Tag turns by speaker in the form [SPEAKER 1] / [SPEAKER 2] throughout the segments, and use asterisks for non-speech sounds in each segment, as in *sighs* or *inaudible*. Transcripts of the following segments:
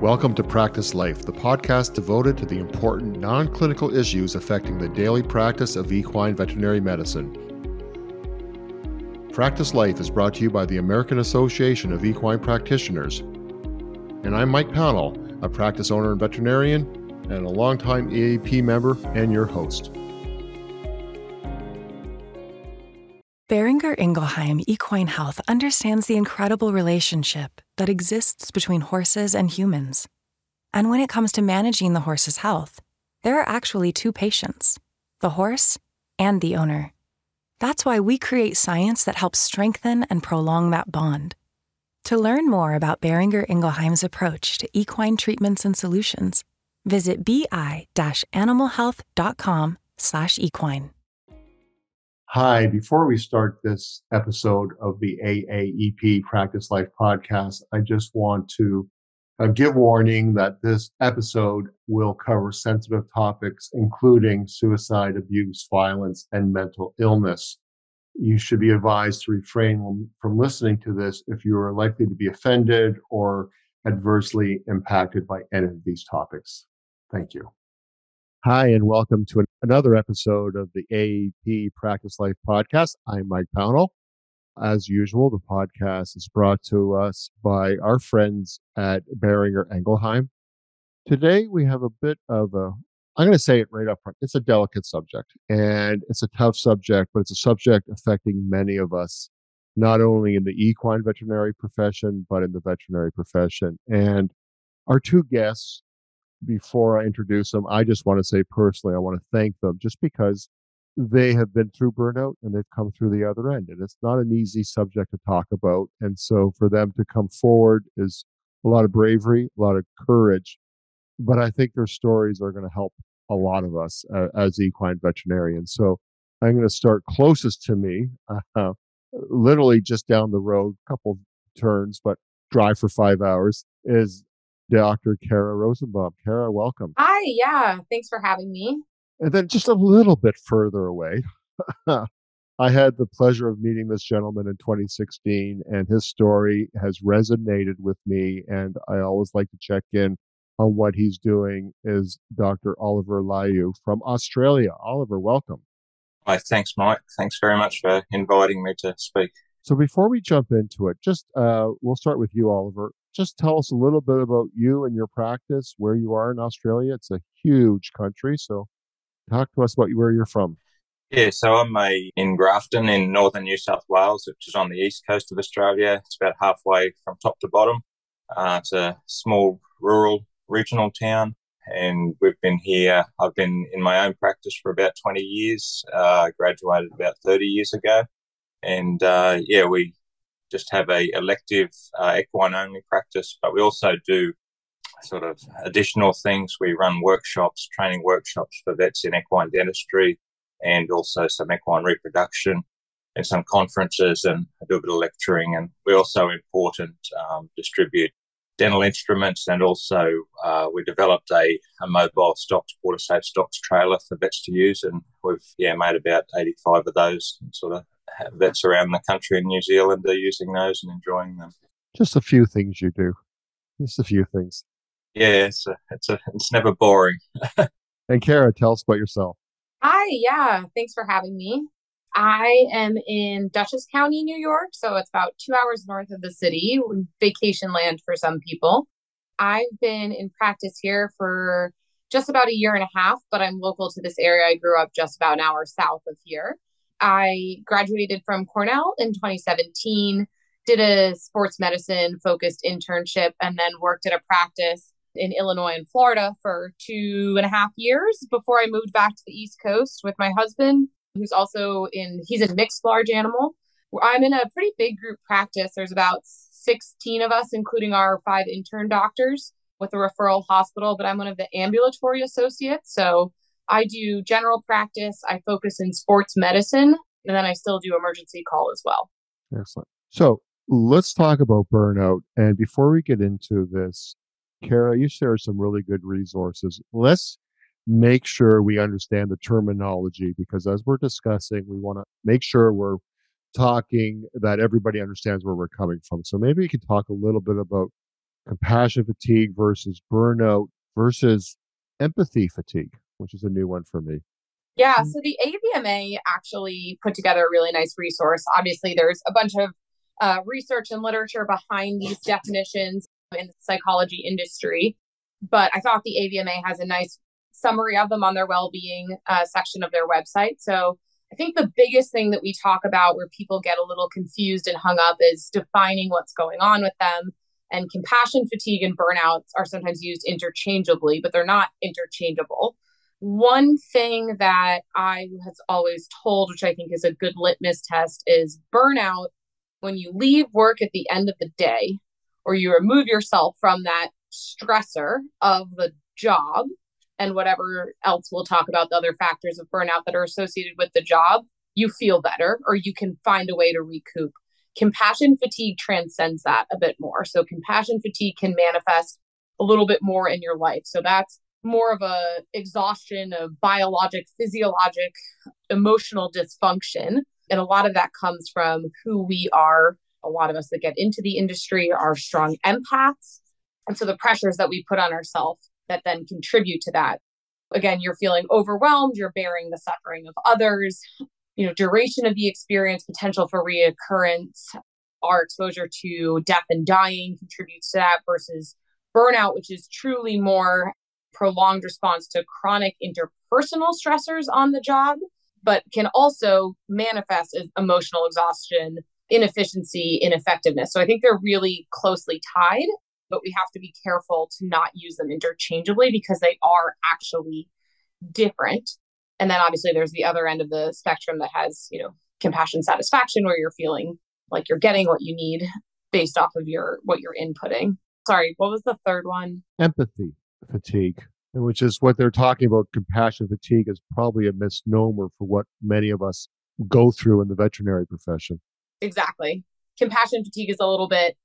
[SPEAKER 1] Welcome to Practice Life, the podcast devoted to the important non clinical issues affecting the daily practice of equine veterinary medicine. Practice Life is brought to you by the American Association of Equine Practitioners. And I'm Mike Pownall, a practice owner and veterinarian, and a longtime AAEP member and your host.
[SPEAKER 2] Boehringer Ingelheim Equine Health understands the incredible relationship that exists between horses and humans. And when it comes to managing the horse's health, there are actually two patients the horse and the owner. That's why we create science that helps strengthen and prolong that bond. To learn more about Boehringer Ingelheim's approach to equine treatments and solutions, visit bi-animalhealth.com/equine.
[SPEAKER 1] Hi, before we start this episode of the AAEP Practice Life podcast, I just want to uh, give warning that this episode will cover sensitive topics, including suicide, abuse, violence, and mental illness. You should be advised to refrain from listening to this if you are likely to be offended or adversely impacted by any of these topics. Thank you. Hi, and welcome to an, another episode of the AAEP Practice Life podcast. I'm Mike Pownall. As usual, the podcast is brought to us by our friends at Boehringer Ingelheim. Today, we have a bit of a, I'm going to say it right up front, it's a delicate subject and it's a tough subject, but it's a subject affecting many of us, not only in the equine veterinary profession, but in the veterinary profession. And our two guests before I introduce them, I just want to say personally, I want to thank them just because they have been through burnout and they've come through the other end. And it's not an easy subject to talk about. And so for them to come forward is a lot of bravery, a lot of courage. But I think their stories are going to help a lot of us uh, as equine veterinarians. So I'm going to start closest to me, *laughs* uh, literally just down the road, a couple turns, but drive for five hours, is Dr. Kara Rosenbaum. Kara, welcome.
[SPEAKER 3] Hi, yeah. Thanks for having me.
[SPEAKER 1] And then just a little bit further away, *laughs* I had the pleasure of meeting this gentleman in 2016, and his story has resonated with me. And I always like to check in on what he's doing. Is Dr. Oliver Liu from Australia? Oliver, welcome.
[SPEAKER 4] Hi, thanks, Mike. Thanks very much for inviting me to speak.
[SPEAKER 1] So before we jump into it, just uh, we'll start with you, Oliver just tell us a little bit about you and your practice, where you are in Australia. It's a huge country, so talk to us about where you're from.
[SPEAKER 4] Yeah, so I'm a, in Grafton in northern New South Wales, which is on the east coast of Australia. It's about halfway from top to bottom. Uh, it's a small rural regional town, and we've been here. I've been in my own practice for about 20 years. Uh, graduated about 30 years ago, and uh, yeah, we just have a elective uh, equine only practice, but we also do sort of additional things. We run workshops, training workshops for vets in equine dentistry, and also some equine reproduction, and some conferences, and do a bit of lecturing. And we also import and um, distribute dental instruments, and also uh, we developed a, a mobile stocks, water safe stocks trailer for vets to use, and we've yeah made about eighty five of those, and sort of vets around the country in New Zealand are using those and enjoying them.
[SPEAKER 1] Just a few things you do. Just a few things.
[SPEAKER 4] Yeah, it's a, it's a, it's never boring. *laughs*
[SPEAKER 1] and Kara, tell us about yourself.
[SPEAKER 3] Hi, yeah, thanks for having me. I am in Dutchess County, New York, so it's about two hours north of the city, vacation land for some people. I've been in practice here for just about a year and a half, but I'm local to this area. I grew up just about an hour south of here. I graduated from Cornell in 2017, did a sports medicine focused internship, and then worked at a practice in Illinois and Florida for two and a half years before I moved back to the East Coast with my husband, who's also in, he's a mixed large animal. I'm in a pretty big group practice. There's about 16 of us, including our five intern doctors with a referral hospital, but I'm one of the ambulatory associates. So I do general practice, I focus in sports medicine, and then I still do emergency call as well.
[SPEAKER 1] Excellent. So let's talk about burnout. And before we get into this, Kara, you shared some really good resources. Let's make sure we understand the terminology because as we're discussing, we want to make sure we're talking that everybody understands where we're coming from. So maybe you could talk a little bit about compassion fatigue versus burnout versus empathy fatigue, which is a new one for me.
[SPEAKER 3] Yeah, mm. so the AVMA actually put together a really nice resource. Obviously, there's a bunch of uh, research and literature behind these definitions in the psychology industry, but I thought the AVMA has a nice summary of them on their well-being uh, section of their website. So I think the biggest thing that we talk about where people get a little confused and hung up is defining what's going on with them. And compassion fatigue and burnouts are sometimes used interchangeably, but they're not interchangeable. One thing that I has always told, which I think is a good litmus test, is burnout when you leave work at the end of the day or you remove yourself from that stressor of the job and whatever else we'll talk about the other factors of burnout that are associated with the job, you feel better or you can find a way to recoup. Compassion fatigue transcends that a bit more. So, compassion fatigue can manifest a little bit more in your life. So, that's more of a exhaustion of biologic, physiologic, emotional dysfunction. And a lot of that comes from who we are. A lot of us that get into the industry are strong empaths. And so the pressures that we put on ourselves that then contribute to that. Again, you're feeling overwhelmed, you're bearing the suffering of others, you know, duration of the experience, potential for reoccurrence, our exposure to death and dying contributes to that versus burnout, which is truly more prolonged response to chronic interpersonal stressors on the job, but can also manifest as emotional exhaustion, inefficiency, ineffectiveness. So I think they're really closely tied but we have to be careful to not use them interchangeably because they are actually different. And then obviously there's the other end of the spectrum that has, you know, compassion satisfaction where you're feeling like you're getting what you need based off of your what you're inputting. Sorry, what was the third one?
[SPEAKER 1] Empathy fatigue, which is what they're talking about. Compassion fatigue is probably a misnomer for what many of us go through in the veterinary profession.
[SPEAKER 3] Exactly. Compassion fatigue is a little bit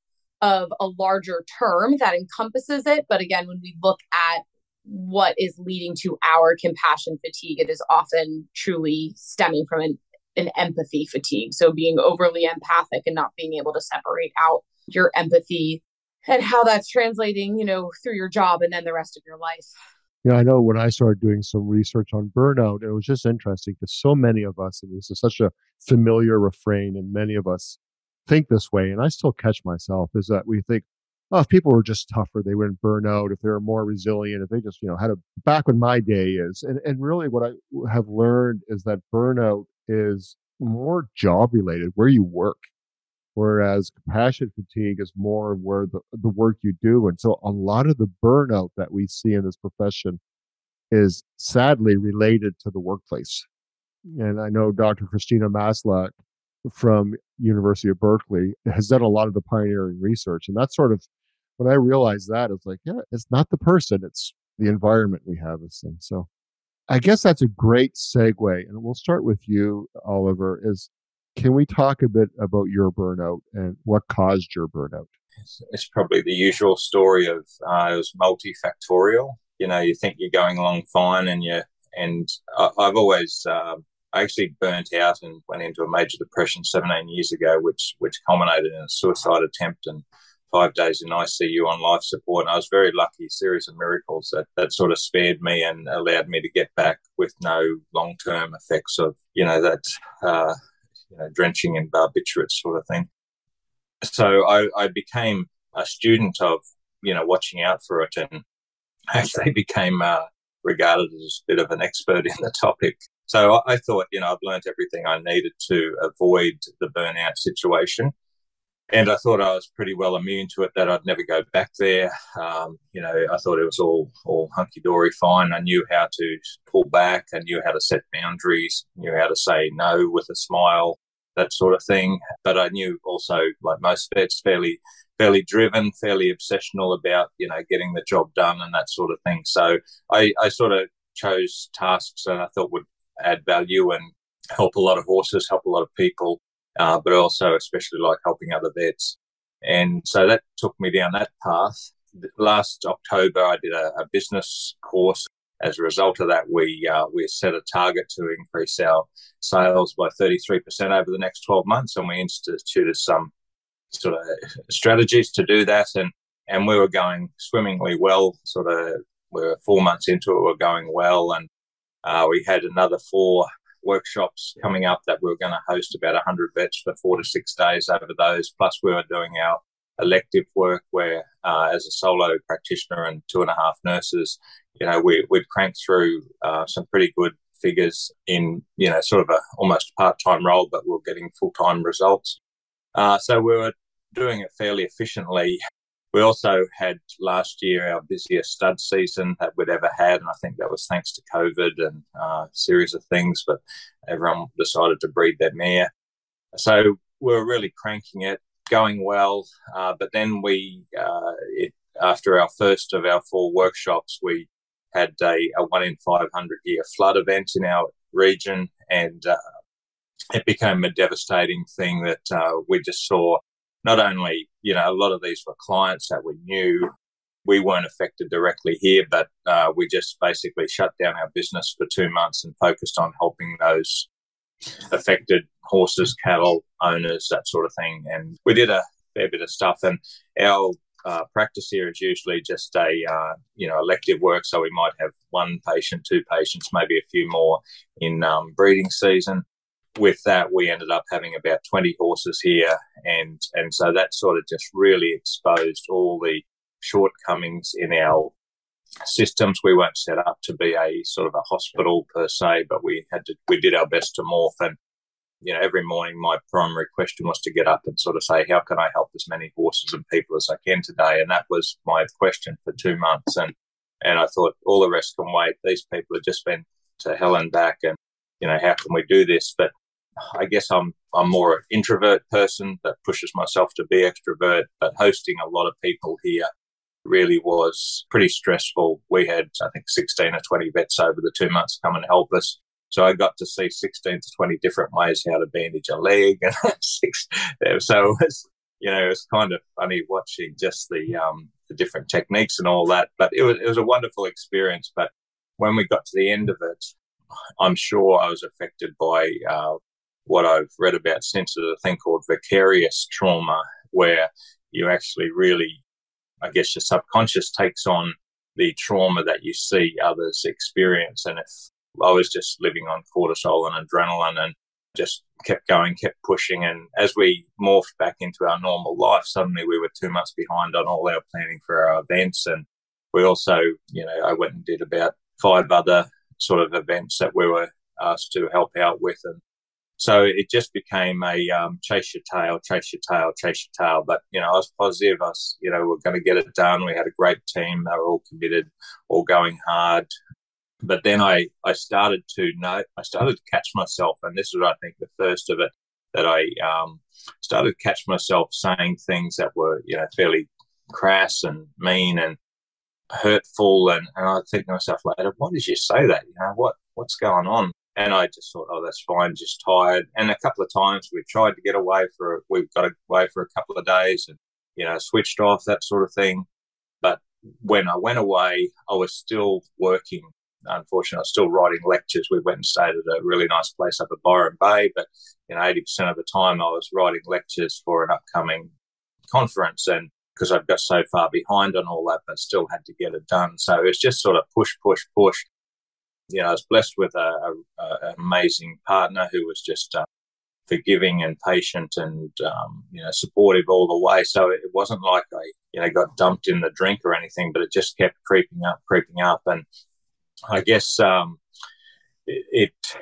[SPEAKER 3] of a larger term that encompasses it. But again, when we look at what is leading to our compassion fatigue, it is often truly stemming from an, an empathy fatigue. So being overly empathic and not being able to separate out your empathy and how that's translating, you know, through your job and then the rest of your life.
[SPEAKER 1] Yeah, I know when I started doing some research on burnout, it was just interesting because so many of us, and this is such a familiar refrain, and many of us think this way, and I still catch myself, is that we think, oh, if people were just tougher, they wouldn't burn out. If they were more resilient, if they just, you know, had a back when my day is. And, and really what I have learned is that burnout is more job related, where you work. Whereas compassion fatigue is more where the, the work you do. And so a lot of the burnout that we see in this profession is sadly related to the workplace. And I know Dr. Christina Maslach from University of Berkeley has done a lot of the pioneering research. And that's sort of when I realized that, it's like, yeah, it's not the person, it's the environment we have us in. So I guess that's a great segue. And we'll start with you, Oliver, is can we talk a bit about your burnout and what caused your burnout?
[SPEAKER 4] It's probably the usual story of uh, it was multifactorial. You know, you think you're going along fine, and you and I've always uh, I actually burnt out and went into a major depression 17 years ago, which which culminated in a suicide attempt and five days in ICU on life support. And I was very lucky, series of miracles that, that sort of spared me and allowed me to get back with no long term effects of, you know, that, uh, you know, drenching in barbiturates sort of thing. So I, I became a student of, you know, watching out for it and *laughs* actually became uh, regarded as a bit of an expert in the topic so I thought, you know, I've learned everything I needed to avoid the burnout situation. And I thought I was pretty well immune to it, that I'd never go back there. Um, you know, I thought it was all, all hunky dory fine. I knew how to pull back, I knew how to set boundaries, knew how to say no with a smile, that sort of thing. But I knew also, like most vets, fairly fairly driven, fairly obsessional about you know getting the job done and that sort of thing. So I, I sort of chose tasks that I thought would add value and help a lot of horses, help a lot of people, uh, but also especially like helping other vets. And so that took me down that path. Last October, I did a, a business course. As a result of that, we uh, we set a target to increase our sales by 33% over the next 12 months, and we instituted some sort of strategies to do that. And and we were going swimmingly well. Sort of, we were four months into it, we are going well, and uh, we had another four workshops coming up that we were going to host about 100 vets for four to six days over those. Plus, we were doing our elective work where, uh, as a solo practitioner and two and a half nurses, you know, we, we'd crank through uh, some pretty good figures in, you know, sort of a almost part time role, but we we're getting full time results. Uh, so we were doing it fairly efficiently. We also had last year our busiest stud season that we'd ever had, and I think that was thanks to COVID and uh, a series of things. But everyone decided to breed their mare, so we were really cranking it, going well. Uh, but then we, uh, it, after our first of our four workshops, we had a, a one in five hundred year flood event in our region, and uh, it became a devastating thing that uh, we just saw not only, you know, a lot of these were clients that we knew we weren't affected directly here, but uh, we just basically shut down our business for two months and focused on helping those affected horses, cattle owners, that sort of thing. And we did a fair bit of stuff. And our uh, practice here is usually just a uh, you know elective work, so we might have one patient, two patients, maybe a few more in um, breeding season with that, we ended up having about 20 horses here. And, and so that sort of just really exposed all the shortcomings in our systems. We weren't set up to be a sort of a hospital per se, but we had to, we did our best to morph. And, you know, every morning my primary question was to get up and sort of say, how can I help as many horses and people as I can today? And that was my question for two months. And, and I thought all the rest can wait. These people have just been to hell and back and, you know, how can we do this? But I guess I'm I'm more an introvert person that pushes myself to be extrovert, but hosting a lot of people here really was pretty stressful. We had I think 16 or 20 vets over the two months come and help us. So I got to see 16 to 20 different ways how to bandage a leg *laughs* and six. So it was, you know, it was kind of funny watching just the um, the different techniques and all that. But it was it was a wonderful experience. But when we got to the end of it, I'm sure I was affected by uh, what I've read about since is a thing called vicarious trauma, where you actually really, I guess, your subconscious takes on the trauma that you see others experience. And if I was just living on cortisol and adrenaline and just kept going, kept pushing. And as we morphed back into our normal life, suddenly we were two months behind on all our planning for our events. And we also, you know, I went and did about five other sort of events that we were asked to help out with. And so it just became a um, chase your tail, chase your tail, chase your tail. But you know, I was positive. I was, you know, we're going to get it done. We had a great team. They were all committed, all going hard. But then I, I started to know, I started to catch myself, and this was, I think, the first of it that I um, started to catch myself saying things that were, you know, fairly crass and mean and hurtful. And, and I think to myself later, why did you say that? You know, what what's going on? And I just thought, oh, that's fine, just tired. And a couple of times we tried to get away for, we've got away for a couple of days and, you know, switched off, that sort of thing. But when I went away, I was still working. Unfortunately, I was still writing lectures. We went and stayed at a really nice place up at Byron Bay, but, you know, 80% of the time I was writing lectures for an upcoming conference. And because I've got so far behind on all that, but still had to get it done. So it's just sort of push, push, push you know, I was blessed with a, a, a amazing partner who was just uh, forgiving and patient and um, you know supportive all the way. So it wasn't like I you know got dumped in the drink or anything, but it just kept creeping up, creeping up, and I guess um, it, it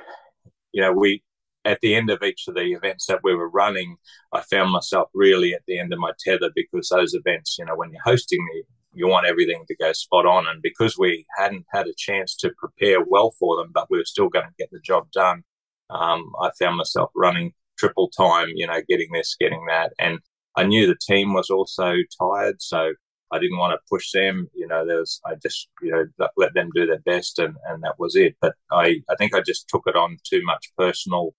[SPEAKER 4] you know we at the end of each of the events that we were running, I found myself really at the end of my tether because those events, you know, when you're hosting the you want everything to go spot on. And because we hadn't had a chance to prepare well for them, but we were still going to get the job done, um, I found myself running triple time, you know, getting this, getting that. And I knew the team was also tired. So I didn't want to push them. You know, there was, I just, you know, let them do their best and, and that was it. But I, I think I just took it on too much personal,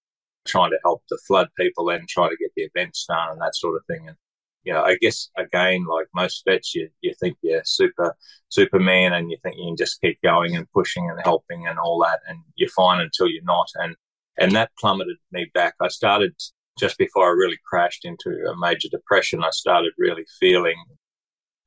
[SPEAKER 4] trying to help the flood people and try to get the events done and that sort of thing. And you know, I guess again, like most vets, you, you think you're super Superman and you think you can just keep going and pushing and helping and all that, and you're fine until you're not. And and that plummeted me back. I started just before I really crashed into a major depression. I started really feeling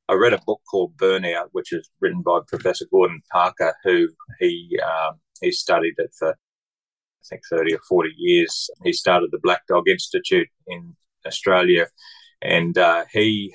[SPEAKER 4] I read a book called Burnout, which is written by Professor Gordon Parker, who he um, he studied it for I think thirty or forty years. He started the Black Dog Institute in Australia, and uh, he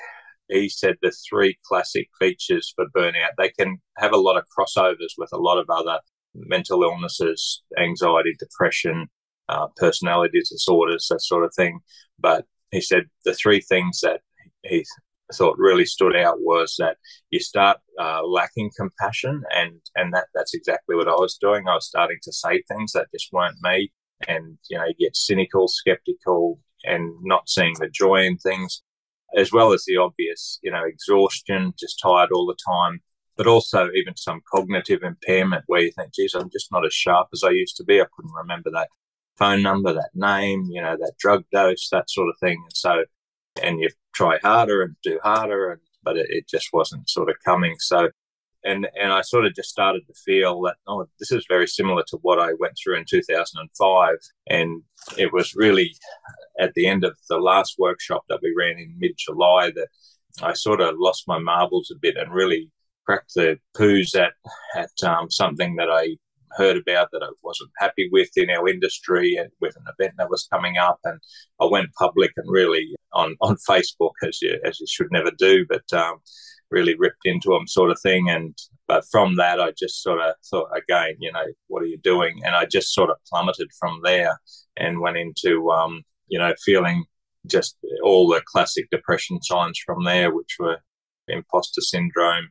[SPEAKER 4] he said the three classic features for burnout they can have a lot of crossovers with a lot of other mental illnesses, anxiety, depression, uh, personality disorders, that sort of thing. But he said the three things that he thought really stood out was that you start uh, lacking compassion, and and that that's exactly what I was doing. I was starting to say things that just weren't me, and you know, you get cynical, skeptical, and not seeing the joy in things, as well as the obvious, you know, exhaustion, just tired all the time. But also even some cognitive impairment where you think, geez, I'm just not as sharp as I used to be. I couldn't remember that phone number, that name, you know, that drug dose, that sort of thing. And so and you try harder and do harder, and but it, it just wasn't sort of coming. So, and and I sort of just started to feel that oh, this is very similar to what I went through in 2005, and it was really at the end of the last workshop that we ran in mid July that I sort of lost my marbles a bit and really cracked the poos at at um, something that I heard about that I wasn't happy with in our industry and with an event that was coming up. And I went public and really on, on Facebook, as you, as you should never do, but um, really ripped into them sort of thing. And but from that, I just sort of thought, again, you know, what are you doing? And I just sort of plummeted from there and went into, um, you know, feeling just all the classic depression signs from there, which were imposter syndrome.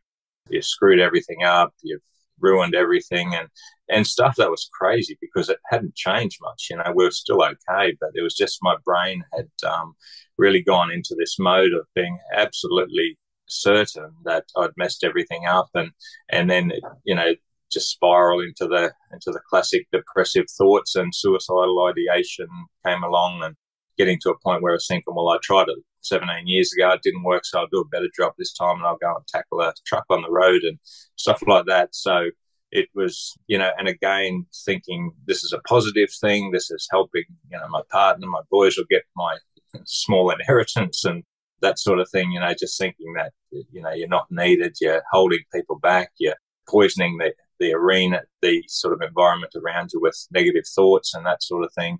[SPEAKER 4] You've screwed everything up. You've ruined everything and and stuff that was crazy because it hadn't changed much. You know, we were still okay, but it was just my brain had um, really gone into this mode of being absolutely certain that I'd messed everything up, and and then you know just spiral into the into the classic depressive thoughts and suicidal ideation came along and getting to a point where I was thinking, well, I tried it 17 years ago, it didn't work, so I'll do a better job this time and I'll go and tackle a truck on the road and stuff like that. So it was, you know, and again, thinking this is a positive thing, this is helping, you know, my partner, my boys will get my *laughs* small inheritance and that sort of thing, you know, just thinking that, you know, you're not needed, you're holding people back, you're poisoning the, the arena, the sort of environment around you with negative thoughts and that sort of thing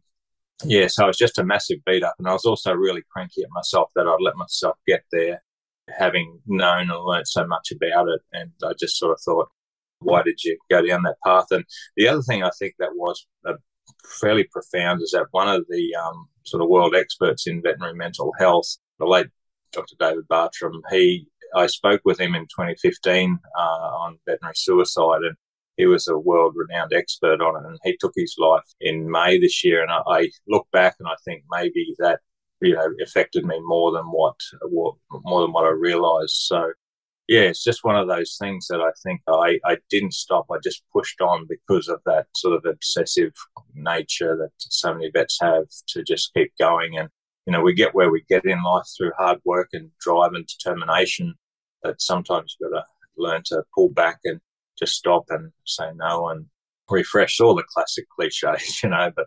[SPEAKER 4] yeah, so it was just a massive beat up. And I was also really cranky at myself that I'd let myself get there, having known and learned so much about it. And I just sort of thought, why did you go down that path? And the other thing I think that was uh, fairly profound is that one of the um, sort of world experts in veterinary mental health, the late Dr. David Bartram, he I spoke with him in 2015 uh, on veterinary suicide, and he was a world renowned expert on it, and he took his life in May this year. And I, I look back and I think maybe that you know affected me more than what, what more than what I realised. So yeah, it's just one of those things that I think I, I didn't stop. I just pushed on because of that sort of obsessive nature that so many vets have to just keep going. And, you know, we get where we get in life through hard work and drive and determination. That sometimes you've got to learn to pull back and just stop and say no and refresh all the classic cliches, *laughs* you know. But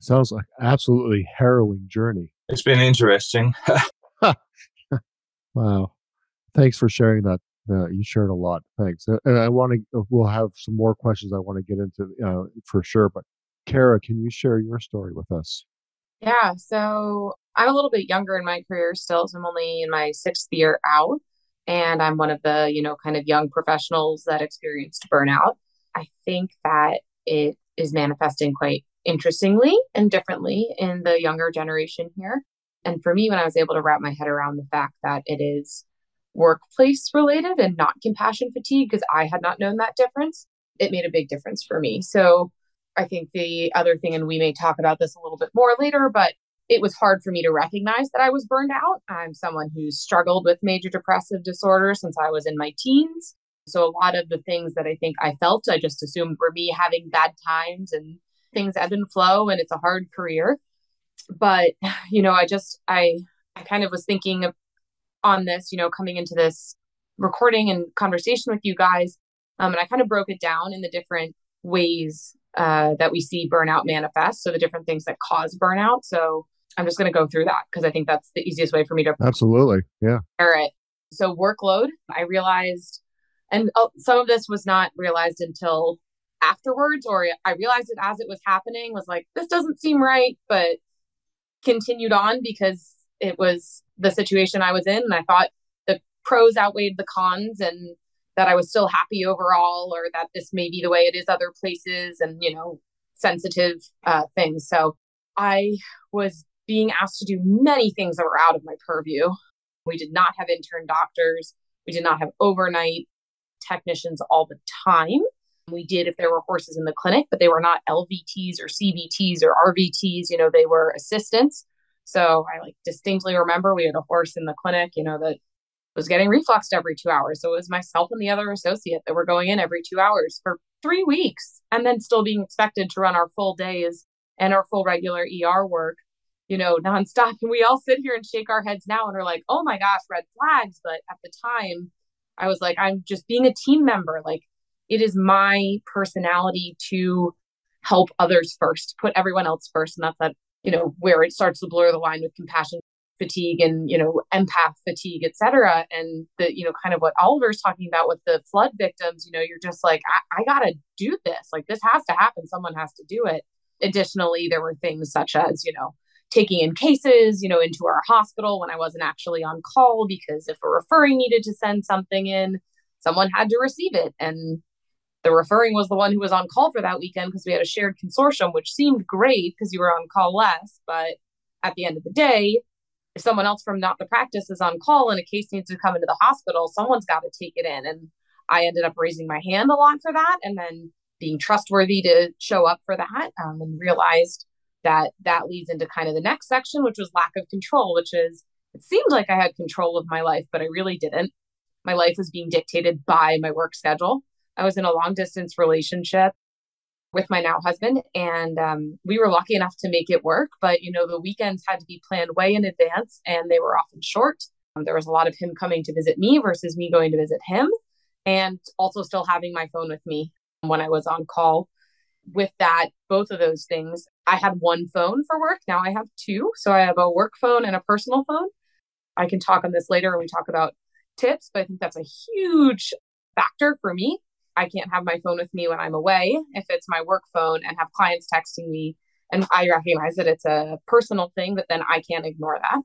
[SPEAKER 1] sounds like absolutely harrowing journey.
[SPEAKER 4] It's been interesting. *laughs* *laughs*
[SPEAKER 1] wow. Thanks for sharing that. Uh, you shared a lot. Thanks. Uh, and I want to, uh, we'll have some more questions I want to get into uh, for sure. But Kara, can you share your story with us?
[SPEAKER 3] Yeah. So I'm a little bit younger in my career still. So I'm only in my sixth year out and I'm one of the, you know, kind of young professionals that experienced burnout. I think that it is manifesting quite interestingly and differently in the younger generation here. And for me, when I was able to wrap my head around the fact that it is workplace related and not compassion fatigue, because I had not known that difference, it made a big difference for me. So I think the other thing, and we may talk about this a little bit more later, but it was hard for me to recognize that I was burned out. I'm someone who's struggled with major depressive disorder since I was in my teens. So a lot of the things that I think I felt, I just assumed were me having bad times and things ebb and flow and it's a hard career. But, *sighs* you know, I just I I kind of was thinking on this, you know, coming into this recording and conversation with you guys. Um, and I kind of broke it down in the different ways uh, that we see burnout manifest. So the different things that cause burnout. So I'm just going to go through that because I think that's the easiest way for me to
[SPEAKER 1] absolutely, yeah.
[SPEAKER 3] All right. So, workload, I realized, and oh, some of this was not realized until afterwards, or I realized it as it was happening, was like, this doesn't seem right, but continued on because it was the situation I was in. And I thought the pros outweighed the cons and that I was still happy overall, or that this may be the way it is other places and, you know, sensitive uh, things. So I was being asked to do many things that were out of my purview. We did not have intern doctors. We did not have overnight technicians all the time. We did if there were horses in the clinic, but they were not LVTs or CVTs or RVTs. You know, they were assistants. So I like distinctly remember we had a horse in the clinic, you know, that was getting refluxed every two hours. So it was myself and the other associate that were going in every two hours for three weeks and then still being expected to run our full days and our full regular ER work, you know, nonstop. And we all sit here and shake our heads now and are like, oh my gosh, red flags. But at the time, I was like, I'm just being a team member. Like, it is my personality to help others first, put everyone else first. And that's that, you know, where it starts to blur the line with compassion fatigue and you know empath fatigue et cetera and the you know kind of what oliver's talking about with the flood victims you know you're just like I, I gotta do this like this has to happen someone has to do it additionally there were things such as you know taking in cases you know into our hospital when i wasn't actually on call because if a referring needed to send something in someone had to receive it and the referring was the one who was on call for that weekend because we had a shared consortium which seemed great because you were on call less but at the end of the day if someone else from not the practice is on call and a case needs to come into the hospital, someone's got to take it in. And I ended up raising my hand a lot for that and then being trustworthy to show up for that um, and realized that that leads into kind of the next section, which was lack of control, which is it seemed like I had control of my life, but I really didn't. My life was being dictated by my work schedule. I was in a long distance relationship with my now husband and um, we were lucky enough to make it work but you know the weekends had to be planned way in advance and they were often short um, there was a lot of him coming to visit me versus me going to visit him and also still having my phone with me when i was on call with that both of those things i had one phone for work now i have two so i have a work phone and a personal phone i can talk on this later when we talk about tips but i think that's a huge factor for me I can't have my phone with me when I'm away if it's my work phone and have clients texting me. And I recognize that it's a personal thing, but then I can't ignore that.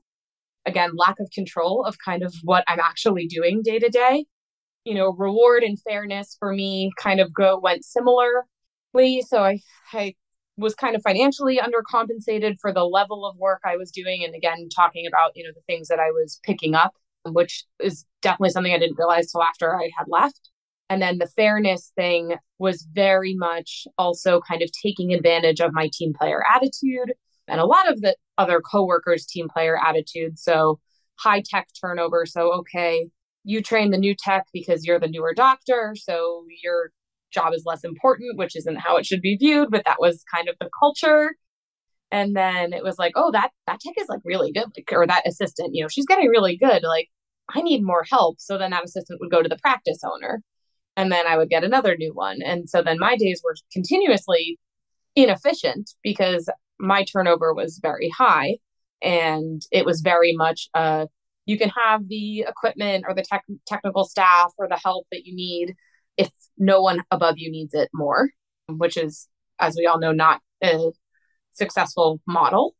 [SPEAKER 3] Again, lack of control of kind of what I'm actually doing day to day. You know, reward and fairness for me kind of go went So I, I was kind of financially undercompensated for the level of work I was doing. And again, talking about, you know, the things that I was picking up, which is definitely something I didn't realize till after I had left. And then the fairness thing was very much also kind of taking advantage of my team player attitude and a lot of the other coworkers' team player attitude. So high tech turnover. So, okay, you train the new tech because you're the newer doctor. So your job is less important, which isn't how it should be viewed, but that was kind of the culture. And then it was like, oh, that that tech is like really good, like, or that assistant, you know, she's getting really good. Like, I need more help. So then that assistant would go to the practice owner and then I would get another new one. And so then my days were continuously inefficient because my turnover was very high and it was very much uh you can have the equipment or the tech, technical staff or the help that you need if no one above you needs it more which is as we all know not a successful model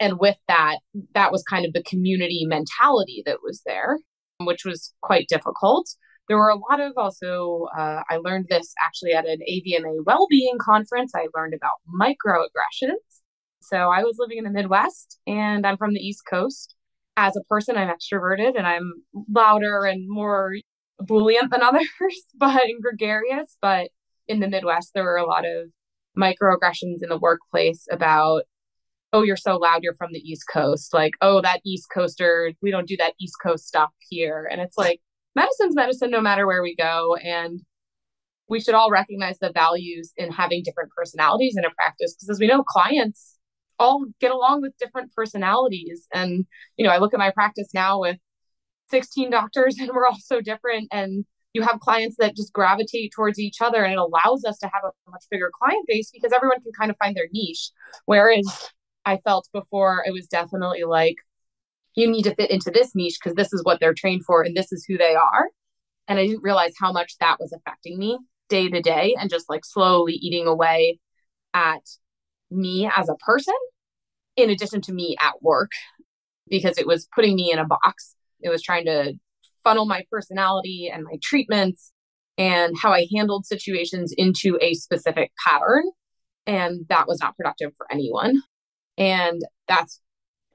[SPEAKER 3] and with that that was kind of the community mentality that was there which was quite difficult there were a lot of also, uh, I learned this actually at an AVMA well-being conference. I learned about microaggressions. So I was living in the Midwest and I'm from the East Coast. As a person, I'm extroverted and I'm louder and more ebullient than others, *laughs* but and gregarious. But in the Midwest, there were a lot of microaggressions in the workplace about, oh, you're so loud, you're from the East Coast. Like, oh, that East Coaster, we don't do that East Coast stuff here. And it's like, medicine's medicine no matter where we go. And we should all recognize the values in having different personalities in a practice because as we know, clients all get along with different personalities. And, you know, I look at my practice now with 16 doctors *laughs* and we're all so different. And you have clients that just gravitate towards each other and it allows us to have a much bigger client base because everyone can kind of find their niche. Whereas I felt before it was definitely like you need to fit into this niche because this is what they're trained for and this is who they are. And I didn't realize how much that was affecting me day to day and just like slowly eating away at me as a person in addition to me at work because it was putting me in a box. It was trying to funnel my personality and my treatments and how I handled situations into a specific pattern. And that was not productive for anyone. And that's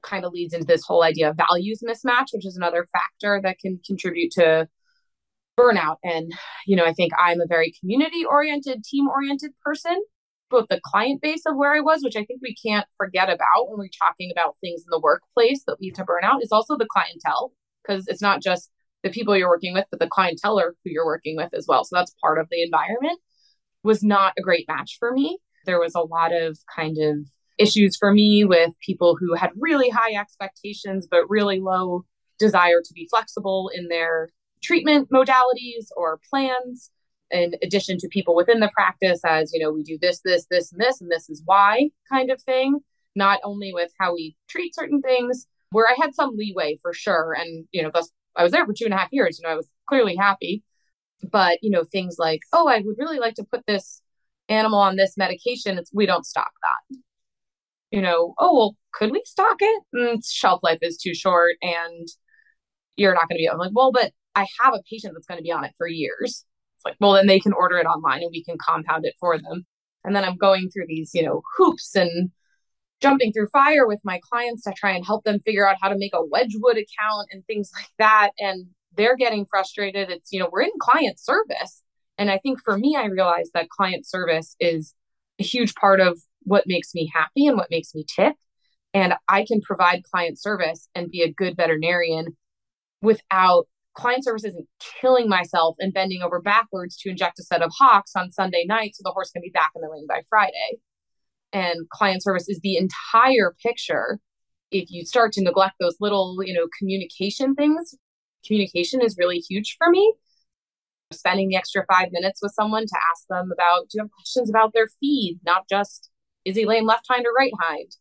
[SPEAKER 3] kind of leads into this whole idea of values mismatch, which is another factor that can contribute to burnout. And, you know, I think I'm a very community oriented, team oriented person. Both the client base of where I was, which I think we can't forget about when we're talking about things in the workplace that lead to burnout, is also the clientele, because it's not just the people you're working with, but the clientele who you're working with as well. So that's part of the environment. Was not a great match for me. There was a lot of kind of issues for me with people who had really high expectations, but really low desire to be flexible in their treatment modalities or plans. In addition to people within the practice, as you know, we do this, this, this, and this, and this is why kind of thing. Not only with how we treat certain things, where I had some leeway for sure. And, you know, thus I was there for two and a half years. You know, I was clearly happy. But, you know, things like, oh, I would really like to put this animal on this medication. It's, we don't stock that you know, oh, well, could we stock it? Mm, shelf life is too short and you're not going to be. I'm like, well, but I have a patient that's going to be on it for years. It's like, well, then they can order it online and we can compound it for them. And then I'm going through these, you know, hoops and jumping through fire with my clients to try and help them figure out how to make a Wedgewood account and things *laughs* like that. And they're getting frustrated. It's, you know, we're in client service. And I think for me, I realized that client service is a huge part of what makes me happy and what makes me tick. And I can provide client service and be a good veterinarian without client service isn't killing myself and bending over backwards to inject a set of hocks on Sunday night so the horse can be back in the ring by Friday. And client service is the entire picture. If you start to neglect those little, you know, communication things, communication is really huge for me. Spending the extra five minutes with someone to ask them about do you have questions about their feed? Not just is he laying left hind or right hind?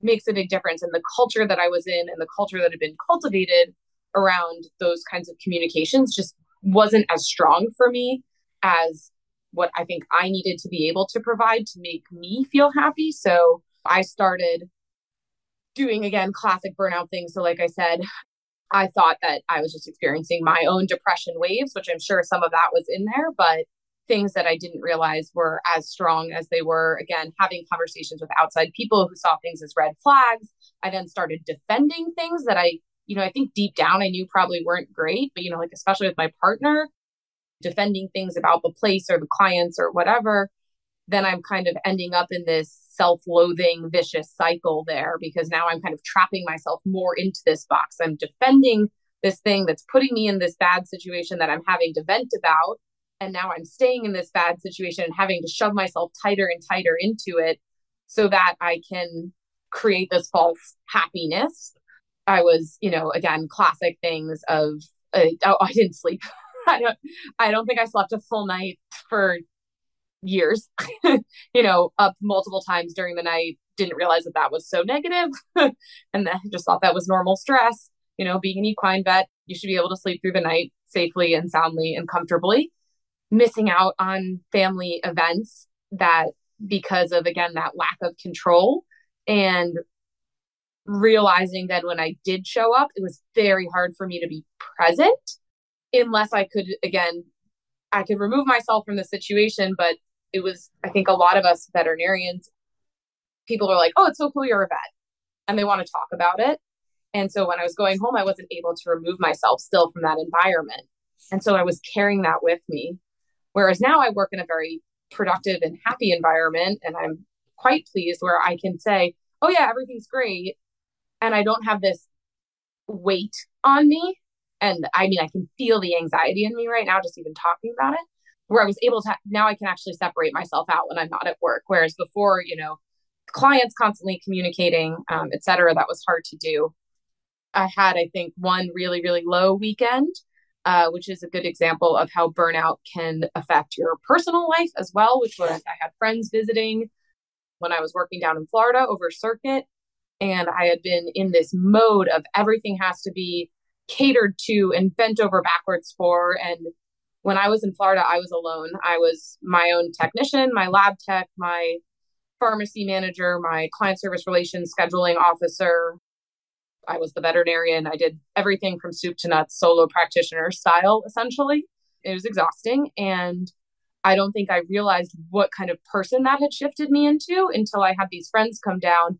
[SPEAKER 3] Makes a big difference and the culture that i was in and the culture that had been cultivated around those kinds of communications just wasn't as strong for me as what i think i needed to be able to provide to make me feel happy so i started doing again classic burnout things so like i said I thought that I was just experiencing my own depression waves, which I'm sure some of that was in there, but things that I didn't realize were as strong as they were. Again, having conversations with outside people who saw things as red flags. I then started defending things that I, you know, I think deep down I knew probably weren't great, but, you know, like especially with my partner, defending things about the place or the clients or whatever then I'm kind of ending up in this self loathing, vicious cycle there because now I'm kind of trapping myself more into this box. I'm defending this thing that's putting me in this bad situation that I'm having to vent about. And now I'm staying in this bad situation and having to shove myself tighter and tighter into it so that I can create this false happiness. I was, you know, again, classic things of, uh, oh, I didn't sleep. *laughs* I don't, I don't think I slept a full night for years, *laughs* you know, up multiple times during the night. Didn't realize that that was so negative, *laughs* and then just thought that was normal stress. You know, being an equine vet, you should be able to sleep through the night safely and soundly and comfortably. Missing out on family events that because of again that lack of control and realizing that when I did show up, it was very hard for me to be present unless I could again I could remove myself from the situation, but it was, I think a lot of us veterinarians, people are like, oh, it's so cool you're a vet. And they want to talk about it. And so when I was going home, I wasn't able to remove myself still from that environment. And so I was carrying that with me. Whereas now I work in a very productive and happy environment. And I'm quite pleased where I can say, oh, yeah, everything's great. And I don't have this weight on me. And I mean, I can feel the anxiety in me right now, just even talking about it where I was able to now I can actually separate myself out when I'm not at work. Whereas before, you know, clients constantly communicating, um, et cetera, that was hard to do. I had, I think, one really, really low weekend, uh, which is a good example of how burnout can affect your personal life as well, which was I had friends visiting when I was working down in Florida over circuit. And I had been in this mode of everything has to be catered to and bent over backwards for. And when I was in Florida, I was alone. I was my own technician, my lab tech, my pharmacy manager, my client service relations scheduling officer. I was the veterinarian. I did everything from soup to nuts, solo practitioner style, essentially. It was exhausting. And I don't think I realized what kind of person that had shifted me into until I had these friends come down.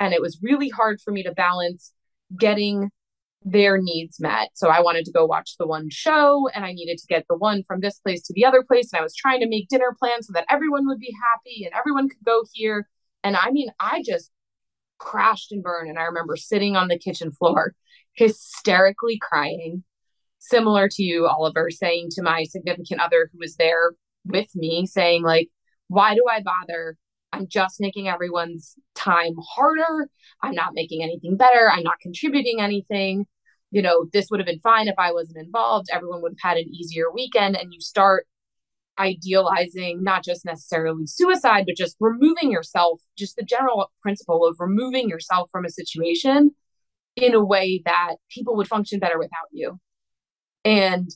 [SPEAKER 3] And it was really hard for me to balance getting their needs met. So I wanted to go watch the one show and I needed to get the one from this place to the other place. And I was trying to make dinner plans so that everyone would be happy and everyone could go here. And I mean, I just crashed and burned. And I remember sitting on the kitchen floor, hysterically crying, similar to you, Oliver, saying to my significant other who was there with me, saying, like, why do I bother? I'm just making everyone's time harder. I'm not making anything better. I'm not contributing anything. You know, this would have been fine if I wasn't involved. Everyone would have had an easier weekend. And you start idealizing not just necessarily suicide, but just removing yourself, just the general principle of removing yourself from a situation in a way that people would function better without you. And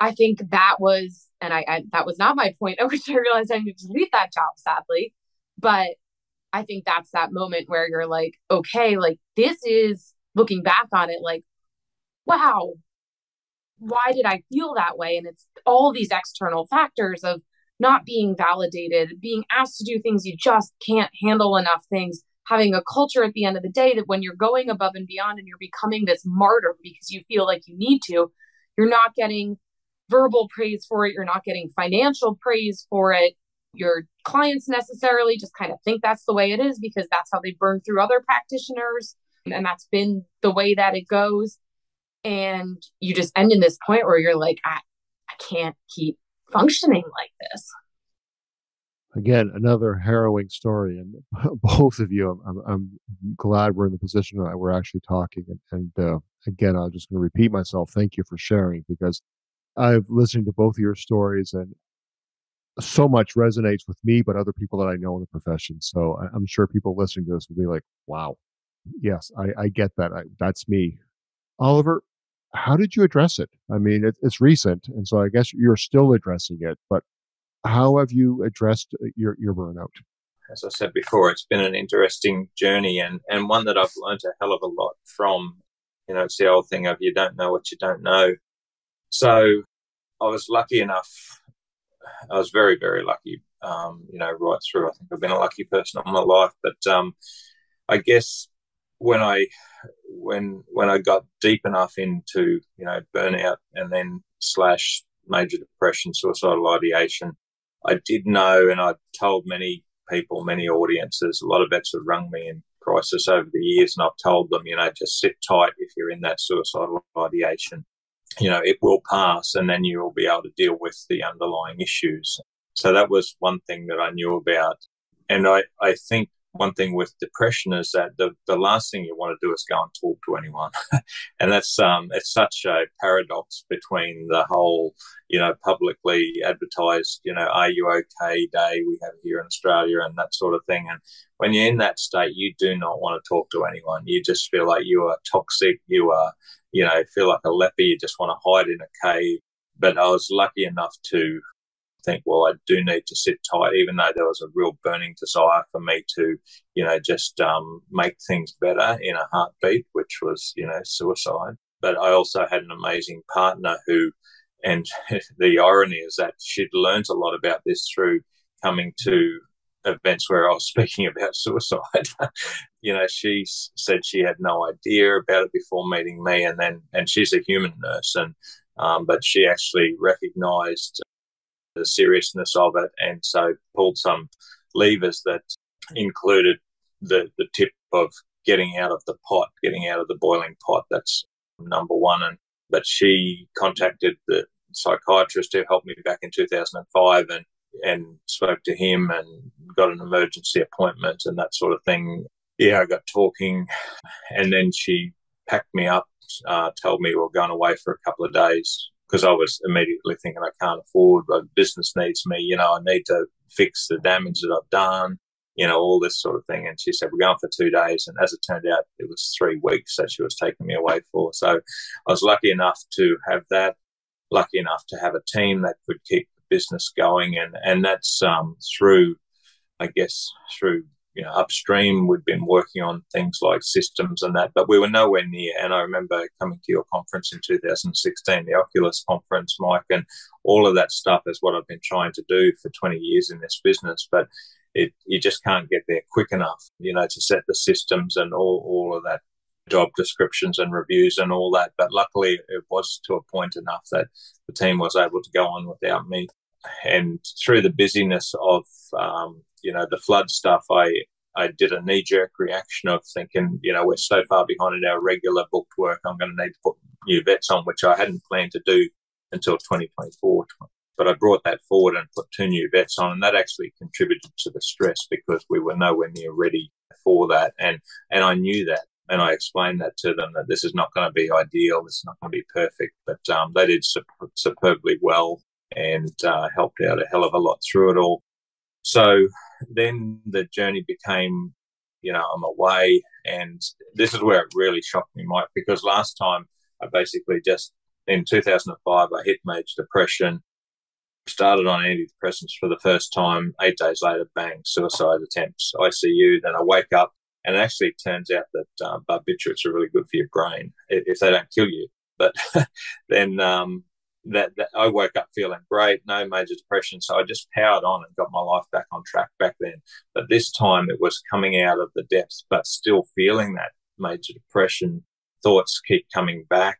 [SPEAKER 3] I think that was, and I, I that was not my point *laughs* which I realized I needed to leave that job, sadly. But I think that's that moment where you're like, okay, like this is looking back on it, like, wow, why did I feel that way? And it's all these external factors of not being validated, being asked to do things you just can't handle enough things, having a culture at the end of the day that when you're going above and beyond and you're becoming this martyr because you feel like you need to, you're not getting verbal praise for it. You're not getting financial praise for it. Your clients necessarily just kind of think that's the way it is because that's how they burn through other practitioners. And that's been the way that it goes. And you just end in this point where you're like, I, I can't keep functioning like this.
[SPEAKER 1] Again, another harrowing story. And *laughs* both of you, I'm, I'm glad we're in the position that we're actually talking. And, and uh, again, I'm just going to repeat myself. Thank you for sharing because I've listened to both of your stories and so much resonates with me, but other people that I know in the profession. So I'm sure people listening to this will be like, wow, yes, I, I get that. I, that's me. Oliver, how did you address it? I mean, it, it's recent, and so I guess you're still addressing it, but how have you addressed uh, your, your burnout?
[SPEAKER 4] As I said before, it's been an interesting journey and, and one that I've learned a hell of a lot from. You know, it's the old thing of you don't know what you don't know. So I was lucky enough. I was very, very lucky, um, you know, right through. I think I've been a lucky person all my life. But um, I guess when I when when I got deep enough into you know burnout and then slash major depression, suicidal ideation, I did know, and I told many people, many audiences, a lot of vets have rung me in crisis over the years, and I've told them, you know, just sit tight if you're in that suicidal ideation you know, it will pass and then you will be able to deal with the underlying issues. So that was one thing that I knew about. And I, I think one thing with depression is that the, the last thing you want to do is go and talk to anyone. *laughs* and that's um it's such a paradox between the whole, you know, publicly advertised, you know, are you okay day we have here in Australia and that sort of thing. And when you're in that state, you do not want to talk to anyone. You just feel like you are toxic, you are you know, feel like a leper. You just want to hide in a cave. But I was lucky enough to think, well, I do need to sit tight, even though there was a real burning desire for me to, you know, just um, make things better in a heartbeat, which was, you know, suicide. But I also had an amazing partner who, and *laughs* the irony is that she'd learned a lot about this through coming to events where I was *laughs* speaking about suicide. *laughs* you know, she said she had no idea about it before meeting me, and then and she's a human nurse, and um, but she actually recognised the seriousness of it, and so pulled some levers that included the the tip of getting out of the pot, getting out of the boiling pot. That's number one, and but she contacted the psychiatrist who helped me back in 2005 and and spoke to him and got an emergency appointment and that sort of thing. Yeah, I got talking, and then she packed me up, uh, told me we are going away for a couple of days because I was immediately thinking I can't afford, but business needs me. You know, I need to fix the damage that I've done. you know, all this sort of thing. And she said, We're going for two days. And as it turned out, it was three weeks that she was taking me away for. So I was lucky enough to have that, lucky enough to have a team that could keep the business going. And, and that's um, through, I guess, through you know, upstream, we'd been working on things like systems and that, but we were nowhere near. And I remember coming to your conference in 2016, the Oculus conference, Mike, and all of that stuff is what I've been trying to do for 20 years in this business. But it, you just can't get there quick enough, you know, to set the systems and all, all of that job descriptions and reviews and all that. But luckily, it was to a point enough that the team was able to go on without me. And through the busyness of um, you know, the flood stuff, I I did a knee jerk reaction of thinking, you know, we're so far behind in our regular booked work. I'm going to need to put new vets on, which I hadn't planned to do until 2024. But I brought that forward and put two new vets on, and that actually contributed to the stress because we were nowhere near ready for that, and and I knew that, and I explained that to them that this is not going to be ideal, this is not going to be perfect, but um, they did superbly well and uh, helped out a hell of a lot through it all. So then the journey became, you know, I'm away. And this is where it really shocked me, Mike, because last time I basically just, in 2005, I hit major depression, started on antidepressants for the first time. Eight days later, bang, suicide attempts, ICU. Then I wake up, and it actually turns out that uh, barbiturates are really good for your brain if they don't kill you. But *laughs* then um, that, that I woke up feeling great, no major depression. So I just powered on and got my life back on track back then. But this time it was coming out of the depths, but still feeling that major depression. Thoughts keep coming back.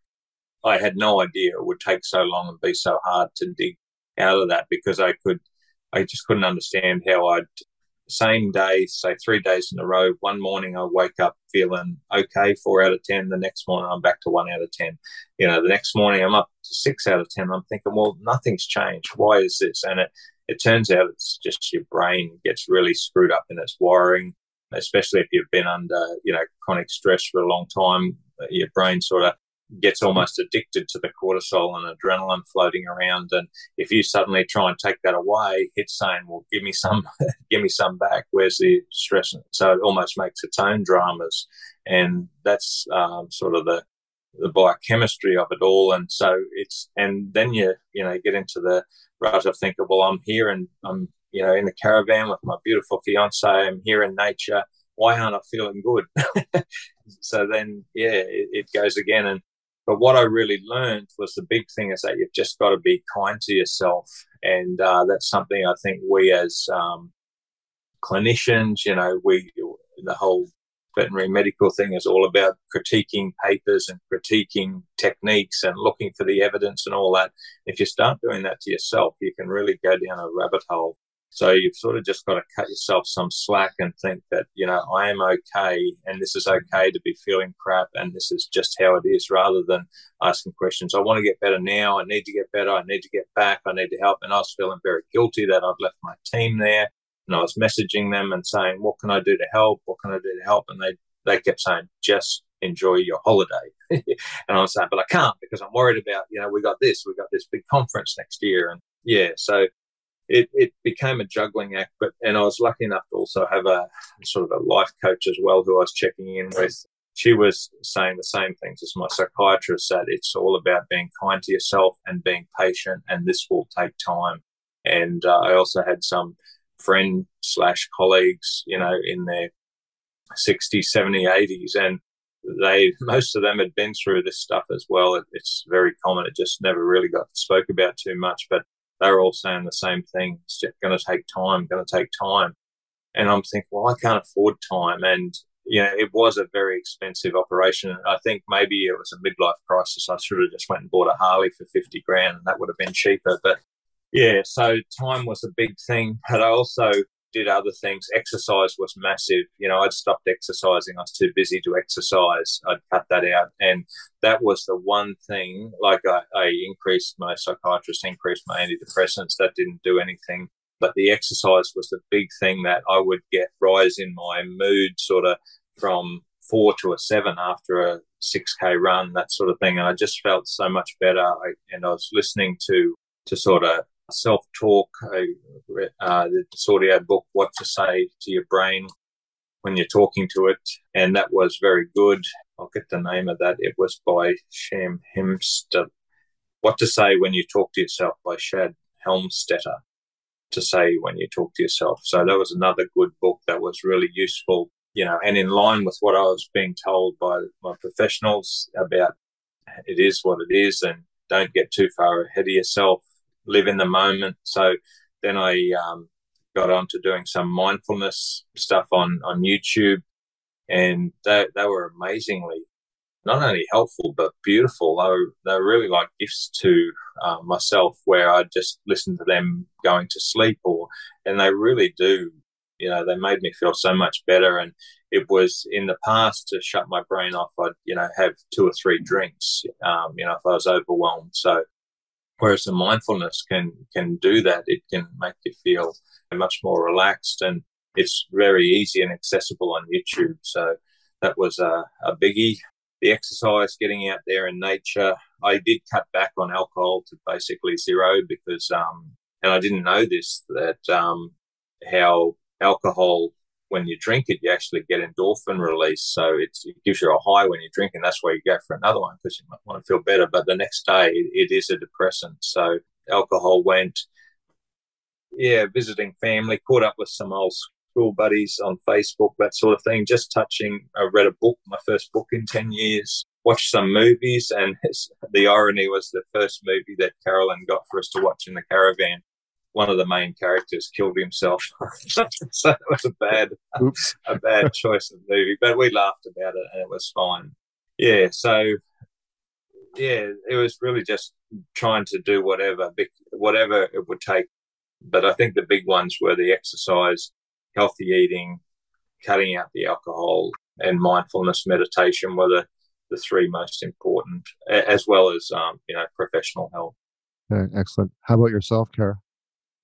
[SPEAKER 4] I had no idea it would take so long and be so hard to dig out of that because I could, I just couldn't understand how I'd same day, say three days in a row. One morning I wake up feeling okay, four out of 10. The next morning I'm back to one out of 10. You know, the next morning I'm up to six out of 10. I'm thinking, well, nothing's changed. Why is this? And it, it turns out it's just your brain gets really screwed up in its wiring, especially if you've been under, you know, chronic stress for a long time. Uh, your brain sort of gets almost addicted to the cortisol and adrenaline floating around. And if you suddenly try and take that away, it's saying, "Well, give me some, *laughs* give me some back." Where's the stress? So it almost makes its own dramas, and that's um, sort of the the biochemistry of it all. And so it's and then you you know get into the rut of thinking, "Well, I'm here and I'm you know in the caravan with my beautiful fiance. I'm here in nature." Why aren't I feeling good? *laughs* so then, yeah, it, it goes again. And but what I really learned was the big thing is that you've just got to be kind to yourself. And uh, that's something I think we as um, clinicians, you know, we, the whole veterinary medical thing is all about critiquing papers and critiquing techniques and looking for the evidence and all that. If you start doing that to yourself, you can really go down a rabbit hole so you've sort of just got to cut yourself some slack and think that, you know, I am okay and this is okay to be feeling crap and this is just how it is rather than asking questions. I want to get better now. I need to get better. I need to get back. I need to help. And I was feeling very guilty that I'd left my team there and I was messaging them and saying, what can I do to help? What can I do to help? And they, they kept saying, just enjoy your holiday. *laughs* and I was saying, but I can't because I'm worried about, you know, we got this, we got this big conference next year. And yeah, so it, it became a juggling act. But and I was lucky enough to also have a sort of a life coach as well, who I was checking in with. She was saying the same things as my psychiatrist said. It's all about being kind to yourself and being patient, and this will take time. And uh, I also had some friend slash colleagues, you know, in their 60s, 70s, 80s, and they *laughs* most of them had been through this stuff as well. It, it's very common. It just never really got spoke about too much, but they're all saying the same thing. It's going to take time, going to take time. And I'm thinking, well, I can't afford time. And, you know, it was a very expensive operation. I think maybe it was a midlife crisis. I should have just went and bought a Harley for 50 grand and that would have been cheaper. But yeah, so time was a big thing. But I also did other things. Exercise was massive. You know, I'd stopped exercising. I was too busy to exercise. I'd cut that out. And that was the one thing, like I, I increased my psychiatrist, increased my antidepressants. That didn't do anything. But the exercise was the big thing that I would get rise in my mood sort of from four to a seven after a 6K run, that sort of thing. And I just felt so much better. I, and I was listening to, to sort of self talk, uh, this audio book, What to Say to Your Brain when you're talking to it. And that was very good. I'll get the name of that. It was by Sham Hemster. What to Say When You Talk to Yourself by Shad Helmstetter. To say when you talk to yourself. So that was another good book that was really useful, you know, and in line with what I was being told by my professionals about it is what it is and don't get too far ahead of yourself, live in the moment. So then I um, got on to doing some mindfulness stuff on, on YouTube, and they, they were amazingly not only helpful but beautiful. They were, they were really like gifts to uh, myself, where I just listened to them going to sleep, or and they really do. You know, they made me feel so much better, and it was in the past to shut my brain off. I'd you know have two or three drinks. Um, you know, if I was overwhelmed. So, whereas the mindfulness can can do that, it can make you feel much more relaxed, and it's very easy and accessible on YouTube. So that was a, a biggie. The exercise, getting out there in nature. I did cut back on alcohol to basically zero because, um, and I didn't know this that um, how alcohol when you drink it, you actually get endorphin release. So it gives you a high when you drink, and that's where you go for another one because you might want to feel better. But the next day, it, it is a depressant. So alcohol went. Yeah, visiting family, caught up with some old school buddies on Facebook, that sort of thing. Just touching. I read a book, my first book in ten years. Watched some movies, and *laughs* the irony was the first movie that Carolyn got for us to watch in the caravan one of the main characters killed himself. *laughs* so it was a bad, Oops. a bad *laughs* choice of movie, but we laughed about it and it was fine. Yeah, so yeah, it was really just trying to do whatever, whatever it would take. But I think the big ones were the exercise, healthy eating, cutting out the alcohol, and mindfulness meditation were the, the three most important, as well as um, you know professional health.
[SPEAKER 1] Okay, excellent. How about yourself, Kara?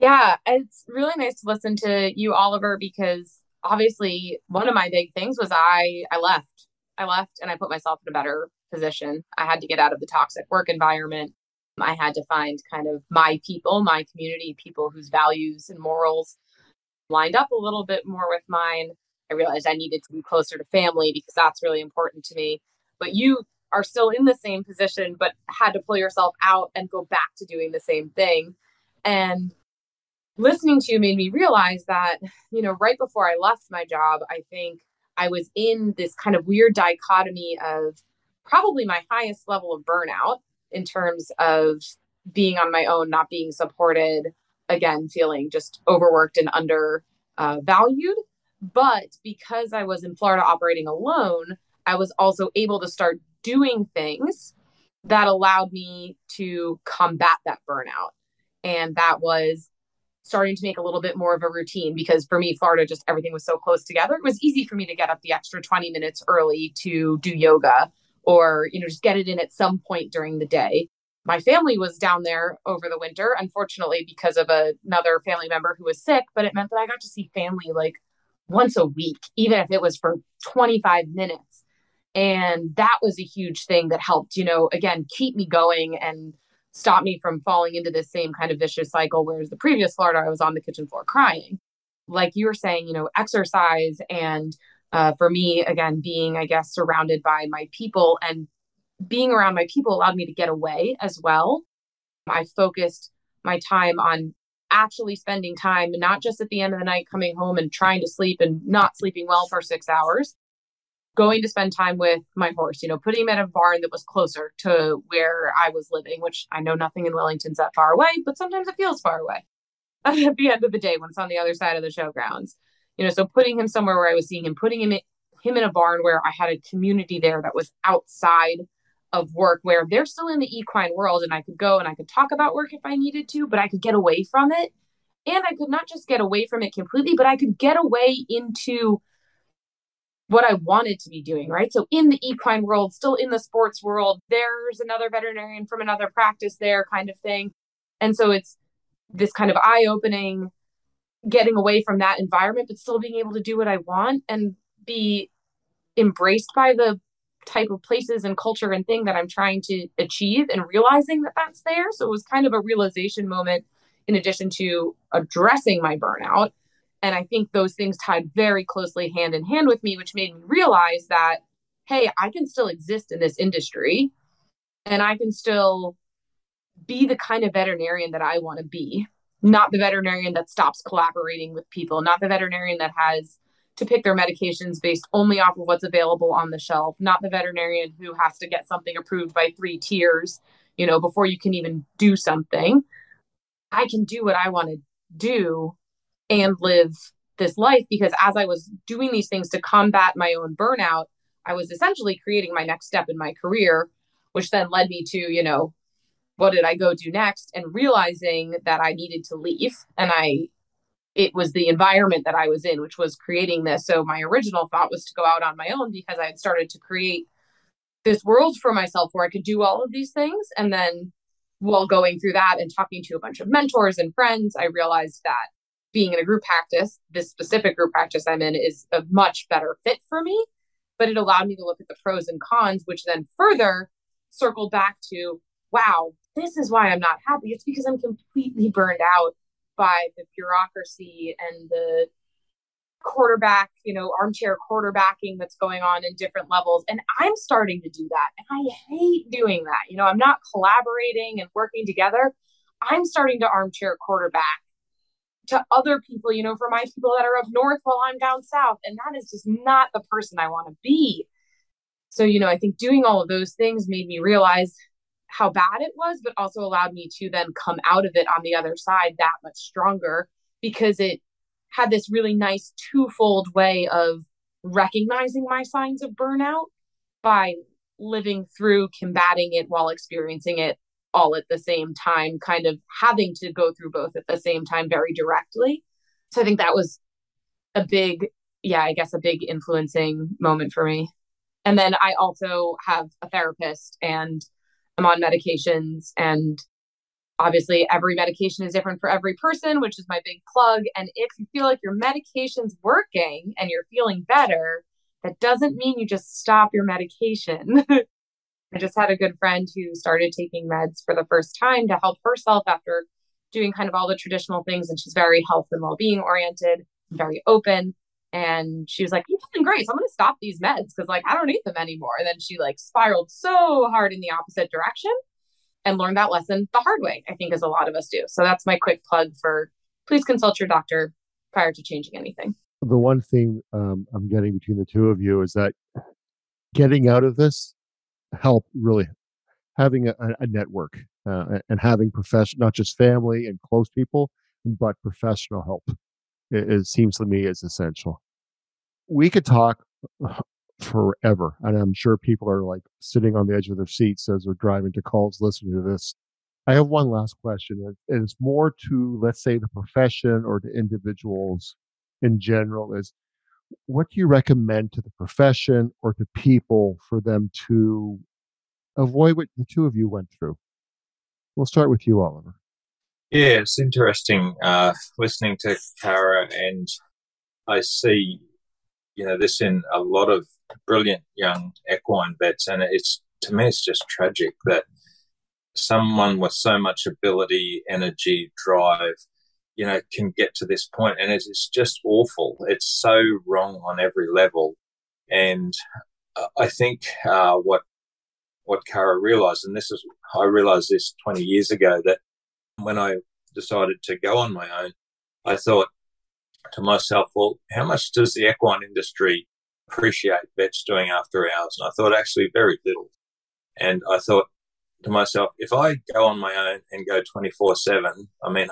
[SPEAKER 3] Yeah, it's really nice to listen to you, Oliver, because obviously one of my big things was I I left. I left and I put myself in a better position. I had to get out of the toxic work environment. I had to find kind of my people, my community, people whose values and morals lined up a little bit more with mine. I realized I needed to be closer to family because that's really important to me. But you are still in the same position, but had to pull yourself out and go back to doing the same thing. And listening to you made me realize that, you know, right before I left my job, I think I was in this kind of weird dichotomy of probably my highest level of burnout in terms of being on my own, not being supported, again, feeling just overworked and undervalued. uh. But because I was in Florida operating alone, I was also able to start doing things that allowed me to combat that burnout. And that was starting to make a little bit more of a routine because for me, Florida, just everything was so close together. It was easy for me to get up the extra 20 minutes early to do yoga or, you know, just get it in at some point during the day. My family was down there over the winter, unfortunately, because of a, another family member who was sick, but it meant that I got to see family like once a week, even if it was for 25 minutes. And that was a huge thing that helped, you know, again, keep me going and stop me from falling into this same kind of vicious cycle. Whereas the previous Florida, I was on the kitchen floor crying. Like you were saying, you know, exercise and uh, for me, again, being, I guess, surrounded by my people and being around my people allowed me to get away as well. I focused my time on actually spending time, not just at the end of the night coming home and trying to sleep and not sleeping well for six hours, going to spend time with my horse, you know, putting him at a barn that was closer to where I was living, which I know nothing in Wellington's that far away, but sometimes it feels far away *laughs* at the end of the day when it's on the other side of the showgrounds. You know, so putting him somewhere where I was seeing him, putting him in, him in a barn where I had a community there that was outside of work, where they're still in the equine world, and I could go and I could talk about work if I needed to, but I could get away from it. And I could not just get away from it completely, but I could get away into what I wanted to be doing, right? So in the equine world, still in the sports world, there's another veterinarian from another practice there kind of thing. And so it's this kind of eye opening, getting away from that environment, but still being able to do what I want and be embraced by the type of places and culture and thing that I'm trying to achieve and realizing that that's there. So it was kind of a realization moment in addition to addressing my burnout. And I think those things tied very closely hand in hand with me, which made me realize that, hey, I can still exist in this industry and I can still be the kind of veterinarian that I want to be, not the veterinarian that stops collaborating with people, not the veterinarian that has to pick their medications based only off of what's available on the shelf, not the veterinarian who has to get something approved by three tiers, you know, before you can even do something. I can do what I want to do and live this life because as I was doing these things to combat my own burnout, I was essentially creating my next step in my career, which then led me to, you know, what did I go do next? And realizing that I needed to leave. And I, it was the environment that I was in, which was creating this. So my original thought was to go out on my own because I had started to create this world for myself where I could do all of these things. And then while going through that and talking to a bunch of mentors and friends, I realized that being in a group practice, this specific group practice I'm in, is a much better fit for me. But it allowed me to look at the pros and cons, which then further circled back to wow, this is why I'm not happy. It's because I'm completely burned out by the bureaucracy and the quarterback, you know, armchair quarterbacking that's going on in different levels. And I'm starting to do that. And I hate doing that. You know, I'm not collaborating and working together. I'm starting to armchair quarterback to other people, you know, for my people that are up north while I'm down south. And that is just not the person I want to be. So, you know, I think doing all of those things made me realize how bad it was, but also allowed me to then come out of it on the other side that much stronger because it had this really nice twofold way of recognizing my signs of burnout by living through combating it while experiencing it all at the same time, kind of having to go through both at the same time very directly. So I think that was a big, yeah, I guess a big influencing moment for me. And then I also have a therapist and I'm on medications and obviously every medication is different for every person which is my big plug and if you feel like your medication's working and you're feeling better that doesn't mean you just stop your medication *laughs* i just had a good friend who started taking meds for the first time to help herself after doing kind of all the traditional things and she's very health and well-being oriented very open. And she was like you're feeling great so i'm going to stop these meds because like i don't need them anymore. And then she like spiraled so hard in the opposite direction and learned that lesson the hard way i think as a lot of us do. So that's my quick plug for please consult your doctor prior to changing anything.
[SPEAKER 1] The one thing um, i'm getting between the two of you is that getting out of this help really having a, a network uh, and having professional not just family and close people but professional help it, it seems to me is essential we could talk *sighs* forever. And I'm sure people are like sitting on the edge of their seats as they're driving to calls listening to this. I have one last question. And it's more to, let's say, the profession or to individuals in general is what do you recommend to the profession or to people for them to avoid what the two of you went through? We'll start with you, Oliver.
[SPEAKER 4] Yeah, it's interesting uh, listening to Kara, and I see you know this in a lot of brilliant young equine vets, and it's to me it's just tragic that someone with so much ability, energy, drive, you know, can get to this point, and it's just awful. It's so wrong on every level, and I think uh, what what Kara realized, and this is I realized this 20 years ago that when I decided to go on my own, I thought to myself, well, how much does the equine industry appreciate vets doing after hours? And I thought actually very little. And I thought to myself, if I go on my own and go 24 7, I mean,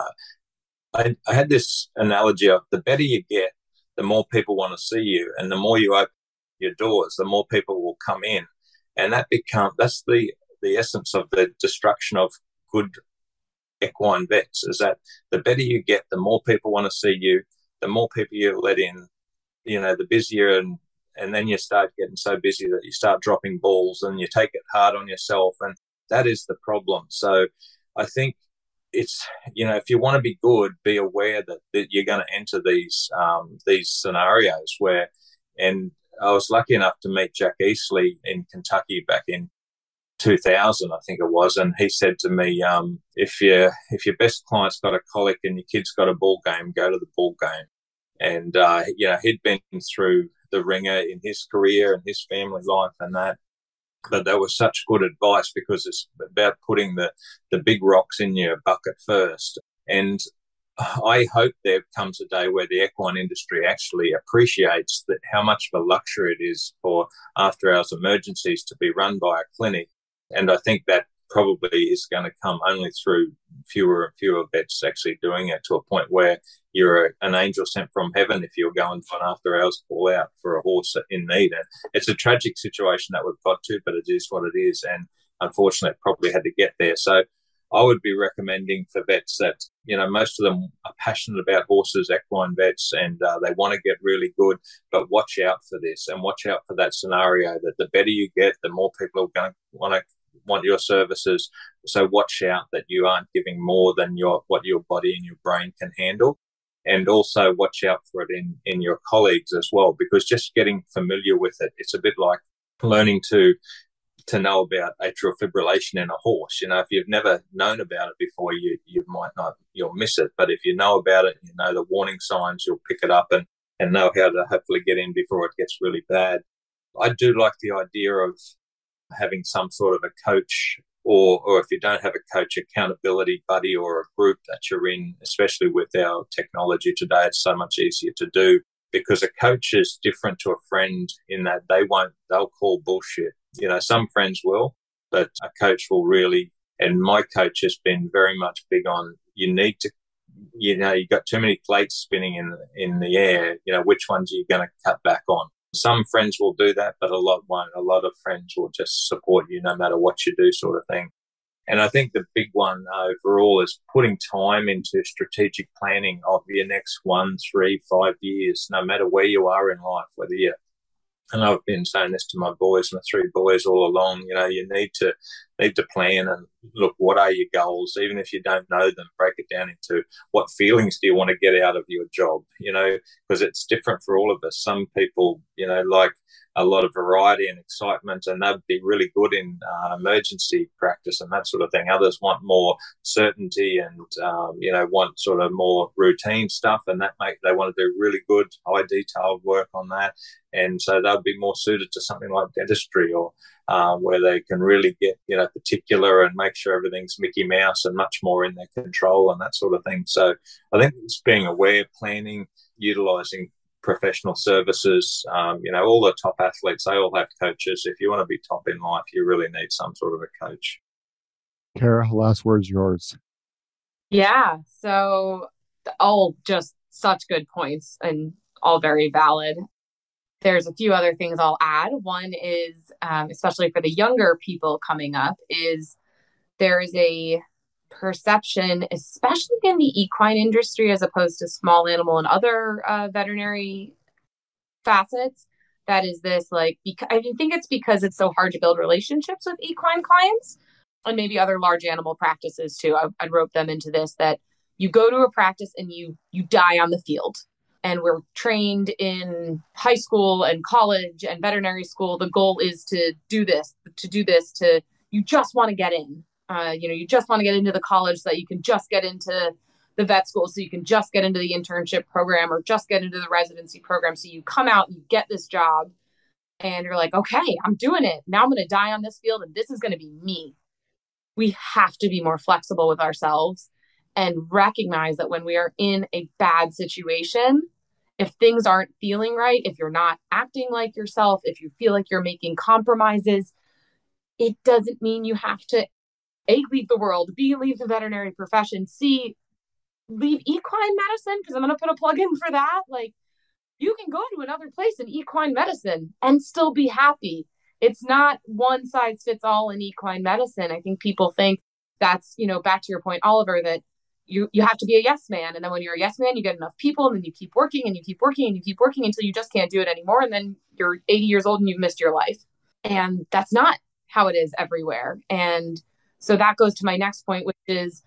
[SPEAKER 4] I, I, had this analogy of the better you get, the more people want to see you. And the more you open your doors, the more people will come in. And that become that's the, the essence of the destruction of good equine vets is that the better you get, the more people want to see you, the more people you let in, you know, the busier and and then you start getting so busy that you start dropping balls and you take it hard on yourself and that is the problem. So I think it's you know if you want to be good, be aware that, that you're going to enter these um, these scenarios where and I was lucky enough to meet Jack Easley in Kentucky back in 2000, I think it was, and he said to me, um, "If your if your best client's got a colic and your kid's got a ball game, go to the ball game." And uh, you know, he'd been through the ringer in his career and his family life and that. But that was such good advice because it's about putting the the big rocks in your bucket first. And I hope there comes a day where the equine industry actually appreciates that how much of a luxury it is for after hours emergencies to be run by a clinic and I think that probably is going to come only through fewer and fewer vets actually doing it to a point where you're a, an angel sent from heaven if you're going for an after hours call out for a horse in need. And it's a tragic situation that we've got to, but it is what it is. And unfortunately, it probably had to get there. So I would be recommending for vets that, you know, most of them are passionate about horses, equine vets, and uh, they want to get really good, but watch out for this and watch out for that scenario that the better you get, the more people are going to want to want your services. So watch out that you aren't giving more than your what your body and your brain can handle. And also watch out for it in, in your colleagues as well, because just getting familiar with it, it's a bit like learning to to know about atrial fibrillation in a horse. You know, if you've never known about it before, you you might not you'll miss it. But if you know about it, you know the warning signs, you'll pick it up and and know how to hopefully get in before it gets really bad. I do like the idea of having some sort of a coach or or if you don't have a coach accountability buddy or a group that you're in especially with our technology today it's so much easier to do because a coach is different to a friend in that they won't they'll call bullshit. You know some friends will but a coach will really and my coach has been very much big on you need to you know you've got too many plates spinning in in the air. You know which ones are you going to cut back on some friends will do that, but a lot won't. A lot of friends will just support you no matter what you do, sort of thing. And I think the big one overall is putting time into strategic planning of your next one, three, five years, no matter where you are in life, whether you're and I've been saying this to my boys, my three boys all along, you know, you need to need to plan and look what are your goals, even if you don't know them, break it down into what feelings do you want to get out of your job, you know, because it's different for all of us. Some people, you know, like a lot of variety and excitement, and they'd be really good in uh, emergency practice and that sort of thing. Others want more certainty and um, you know want sort of more routine stuff, and that make they want to do really good, high detailed work on that, and so they'll be more suited to something like dentistry or uh, where they can really get you know particular and make sure everything's Mickey Mouse and much more in their control and that sort of thing. So I think it's being aware, planning, utilizing professional services. Um, you know, all the top athletes, they all have coaches. If you want to be top in life, you really need some sort of a coach.
[SPEAKER 1] Kara, last word's yours.
[SPEAKER 3] Yeah. So, all just such good points and all very valid. There's a few other things I'll add. One is, um, especially for the younger people coming up, is there is a perception, especially in the equine industry as opposed to small animal and other uh, veterinary facets. That is this like, bec- I think it's because it's so hard to build relationships with equine clients and maybe other large animal practices too. I, I'd rope them into this that you go to a practice and you you die on the field and we're trained in high school and college and veterinary school the goal is to do this to do this to you just want to get in uh, you know, you just want to get into the college so that you can just get into the vet school, so you can just get into the internship program or just get into the residency program. So you come out, you get this job, and you're like, okay, I'm doing it. Now I'm going to die on this field, and this is going to be me. We have to be more flexible with ourselves and recognize that when we are in a bad situation, if things aren't feeling right, if you're not acting like yourself, if you feel like you're making compromises, it doesn't mean you have to a, leave the world, B, leave the veterinary profession, C, leave equine medicine, because I'm going to put a plug in for that. Like, you can go to another place in equine medicine and still be happy. It's not one size fits all in equine medicine. I think people think that's, you know, back to your point, Oliver, that you you have to be a yes man. And then when you're a yes man, you get enough people and then you keep working and you keep working and you keep working until you just can't do it anymore. And then you're 80 years old and you've missed your life. And that's not how it is everywhere. And so that goes to my next point, which is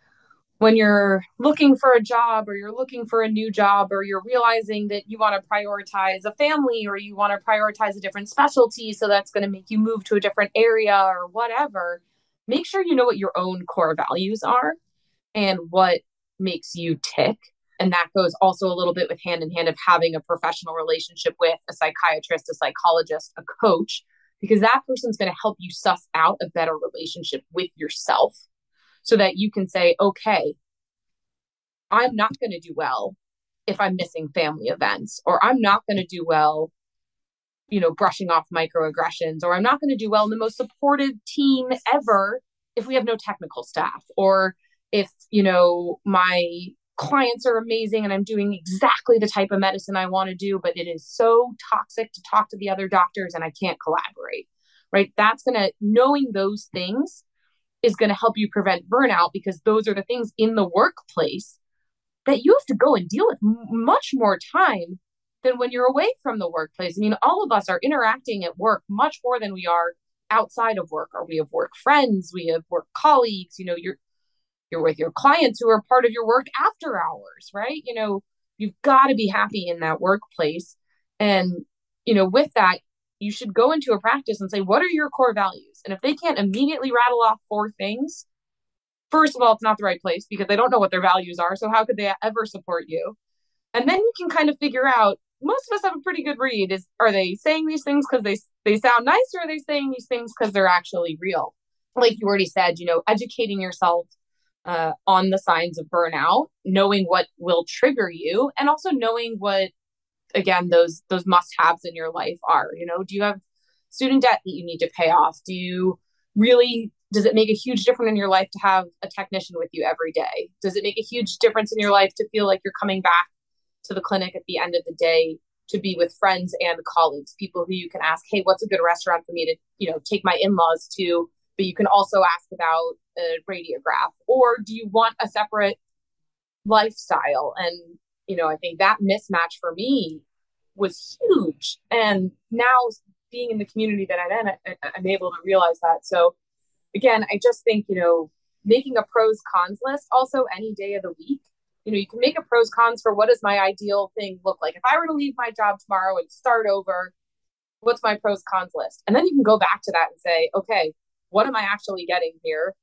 [SPEAKER 3] when you're looking for a job or you're looking for a new job or you're realizing that you want to prioritize a family or you want to prioritize a different specialty so that's going to make you move to a different area or whatever make sure you know what your own core values are and what makes you tick. And that goes also a little bit with hand in hand of having a professional relationship with a psychiatrist a psychologist a coach because that person's going to help you suss out a better relationship with yourself so that you can say, okay, I'm not going to do well if I'm missing family events, or I'm not going to do well, you know, brushing off microaggressions, or I'm not going to do well in the most supportive team ever if we have no technical staff, or if, you know, my clients are amazing and I'm doing exactly the type of medicine I want to do, but it is so toxic to talk to the other doctors and I can't collaborate, right? That's going to, knowing those things is going to help you prevent burnout because those are the things in the workplace that you have to go and deal with much more time than when you're away from the workplace. I mean, all of us are interacting at work much more than we are outside of work or we have work friends, we have work colleagues, you know, you're you're with your clients who are part of your work after hours, right? You know, you've got to be happy in that workplace. And, you know, with that, you should go into a practice and say, what are your core values? And if they can't immediately rattle off four things, first of all, it's not the right place because they don't know what their values are. So how could they ever support you? And then you can kind of figure out most of us have a pretty good read is are they saying these things because they they sound nice or are they saying these things because they're actually real like you already said you know educating yourself uh, on the signs of burnout knowing what will trigger you and also knowing what again those those must haves in your life are you know? Do you have student debt that you need to pay off? Do you really does it make a huge difference in your life to have a technician with you every day? Does it make a huge difference in your life to feel like you're coming back to the clinic at the end of the day to be with friends and colleagues people who you can ask hey what's a good restaurant for me to you know take my in-laws to? But you can also ask about a radiograph or do you want a separate lifestyle and you know, I think that mismatch for me was huge. And now being in the community that I'm in, I, I'm able to realize that. So again, I just think, you know, making a pros cons list also any day of the week. You know, you can make a pros cons for what does my ideal thing look like. If I were to leave my job tomorrow and start over, what's my pros cons list? And then you can go back to that and say, okay, what am I actually getting here?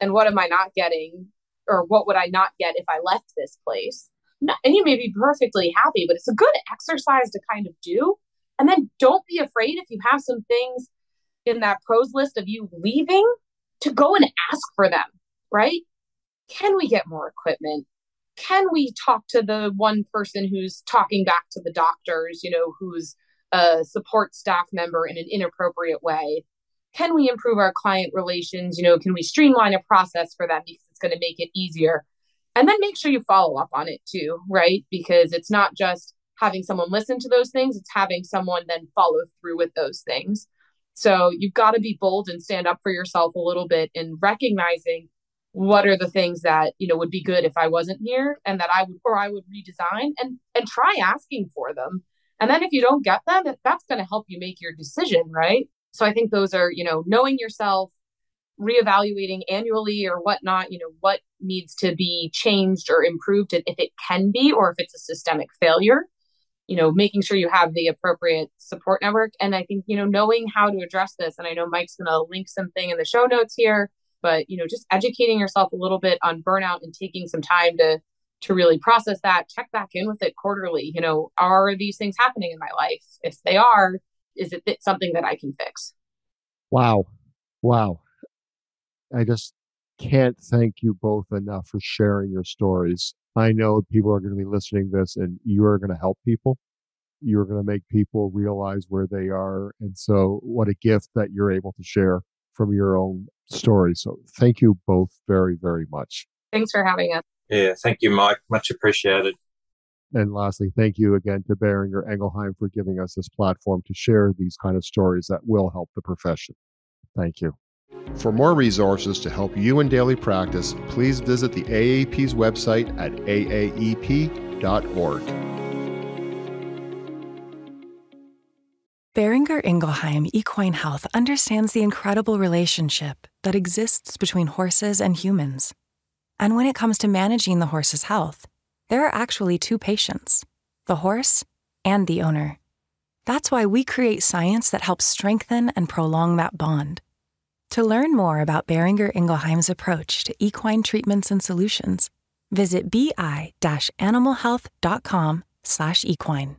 [SPEAKER 3] And what am I not getting? Or what would I not get if I left this place? and you may be perfectly happy, but it's a good exercise to kind of do. And then don't be afraid if you have some things in that pros list of you leaving to go and ask for them, right? Can we get more equipment? Can we talk to the one person who's talking back to the doctors, you know, who's a support staff member in an inappropriate way? Can we improve our client relations? You know, can we streamline a process for them because it's going to make it easier? and then make sure you follow up on it too right because it's not just having someone listen to those things it's having someone then follow through with those things so you've got to be bold and stand up for yourself a little bit in recognizing what are the things that you know would be good if i wasn't here and that i would or i would redesign and and try asking for them and then if you don't get them that's going to help you make your decision right so i think those are you know knowing yourself reevaluating annually or whatnot, you know, what needs to be changed or improved and if it can be, or if it's a systemic failure, you know, making sure you have the appropriate support network. And I think, you know, knowing how to address this, and I know Mike's going to link something in the show notes here, but, you know, just educating yourself a little bit on burnout and taking some time to, to really process that, check back in with it quarterly. You know, are these things happening in my life? If they are, is it something that I can fix?
[SPEAKER 1] Wow. Wow. I just can't thank you both enough for sharing your stories. I know people are going to be listening to this and you are going to help people. You're going to make people realize where they are. And so, what a gift that you're able to share from your own story. So, thank you both very, very much.
[SPEAKER 3] Thanks for having us.
[SPEAKER 4] Yeah, thank you, Mike. Much appreciated.
[SPEAKER 1] And lastly, thank you again to Boehringer Ingelheim for giving us this platform to share these kind of stories that will help the profession. Thank you. For more resources to help you in daily practice, please visit the AAEP's website at aaep.org.
[SPEAKER 2] Boehringer Ingelheim Equine Health understands the incredible relationship that exists between horses and humans. And when it comes to managing the horse's health, there are actually two patients the horse and the owner. That's why we create science that helps strengthen and prolong that bond. To learn more about Boehringer Ingelheim's approach to equine treatments and solutions, visit bi-animalhealth.com/equine.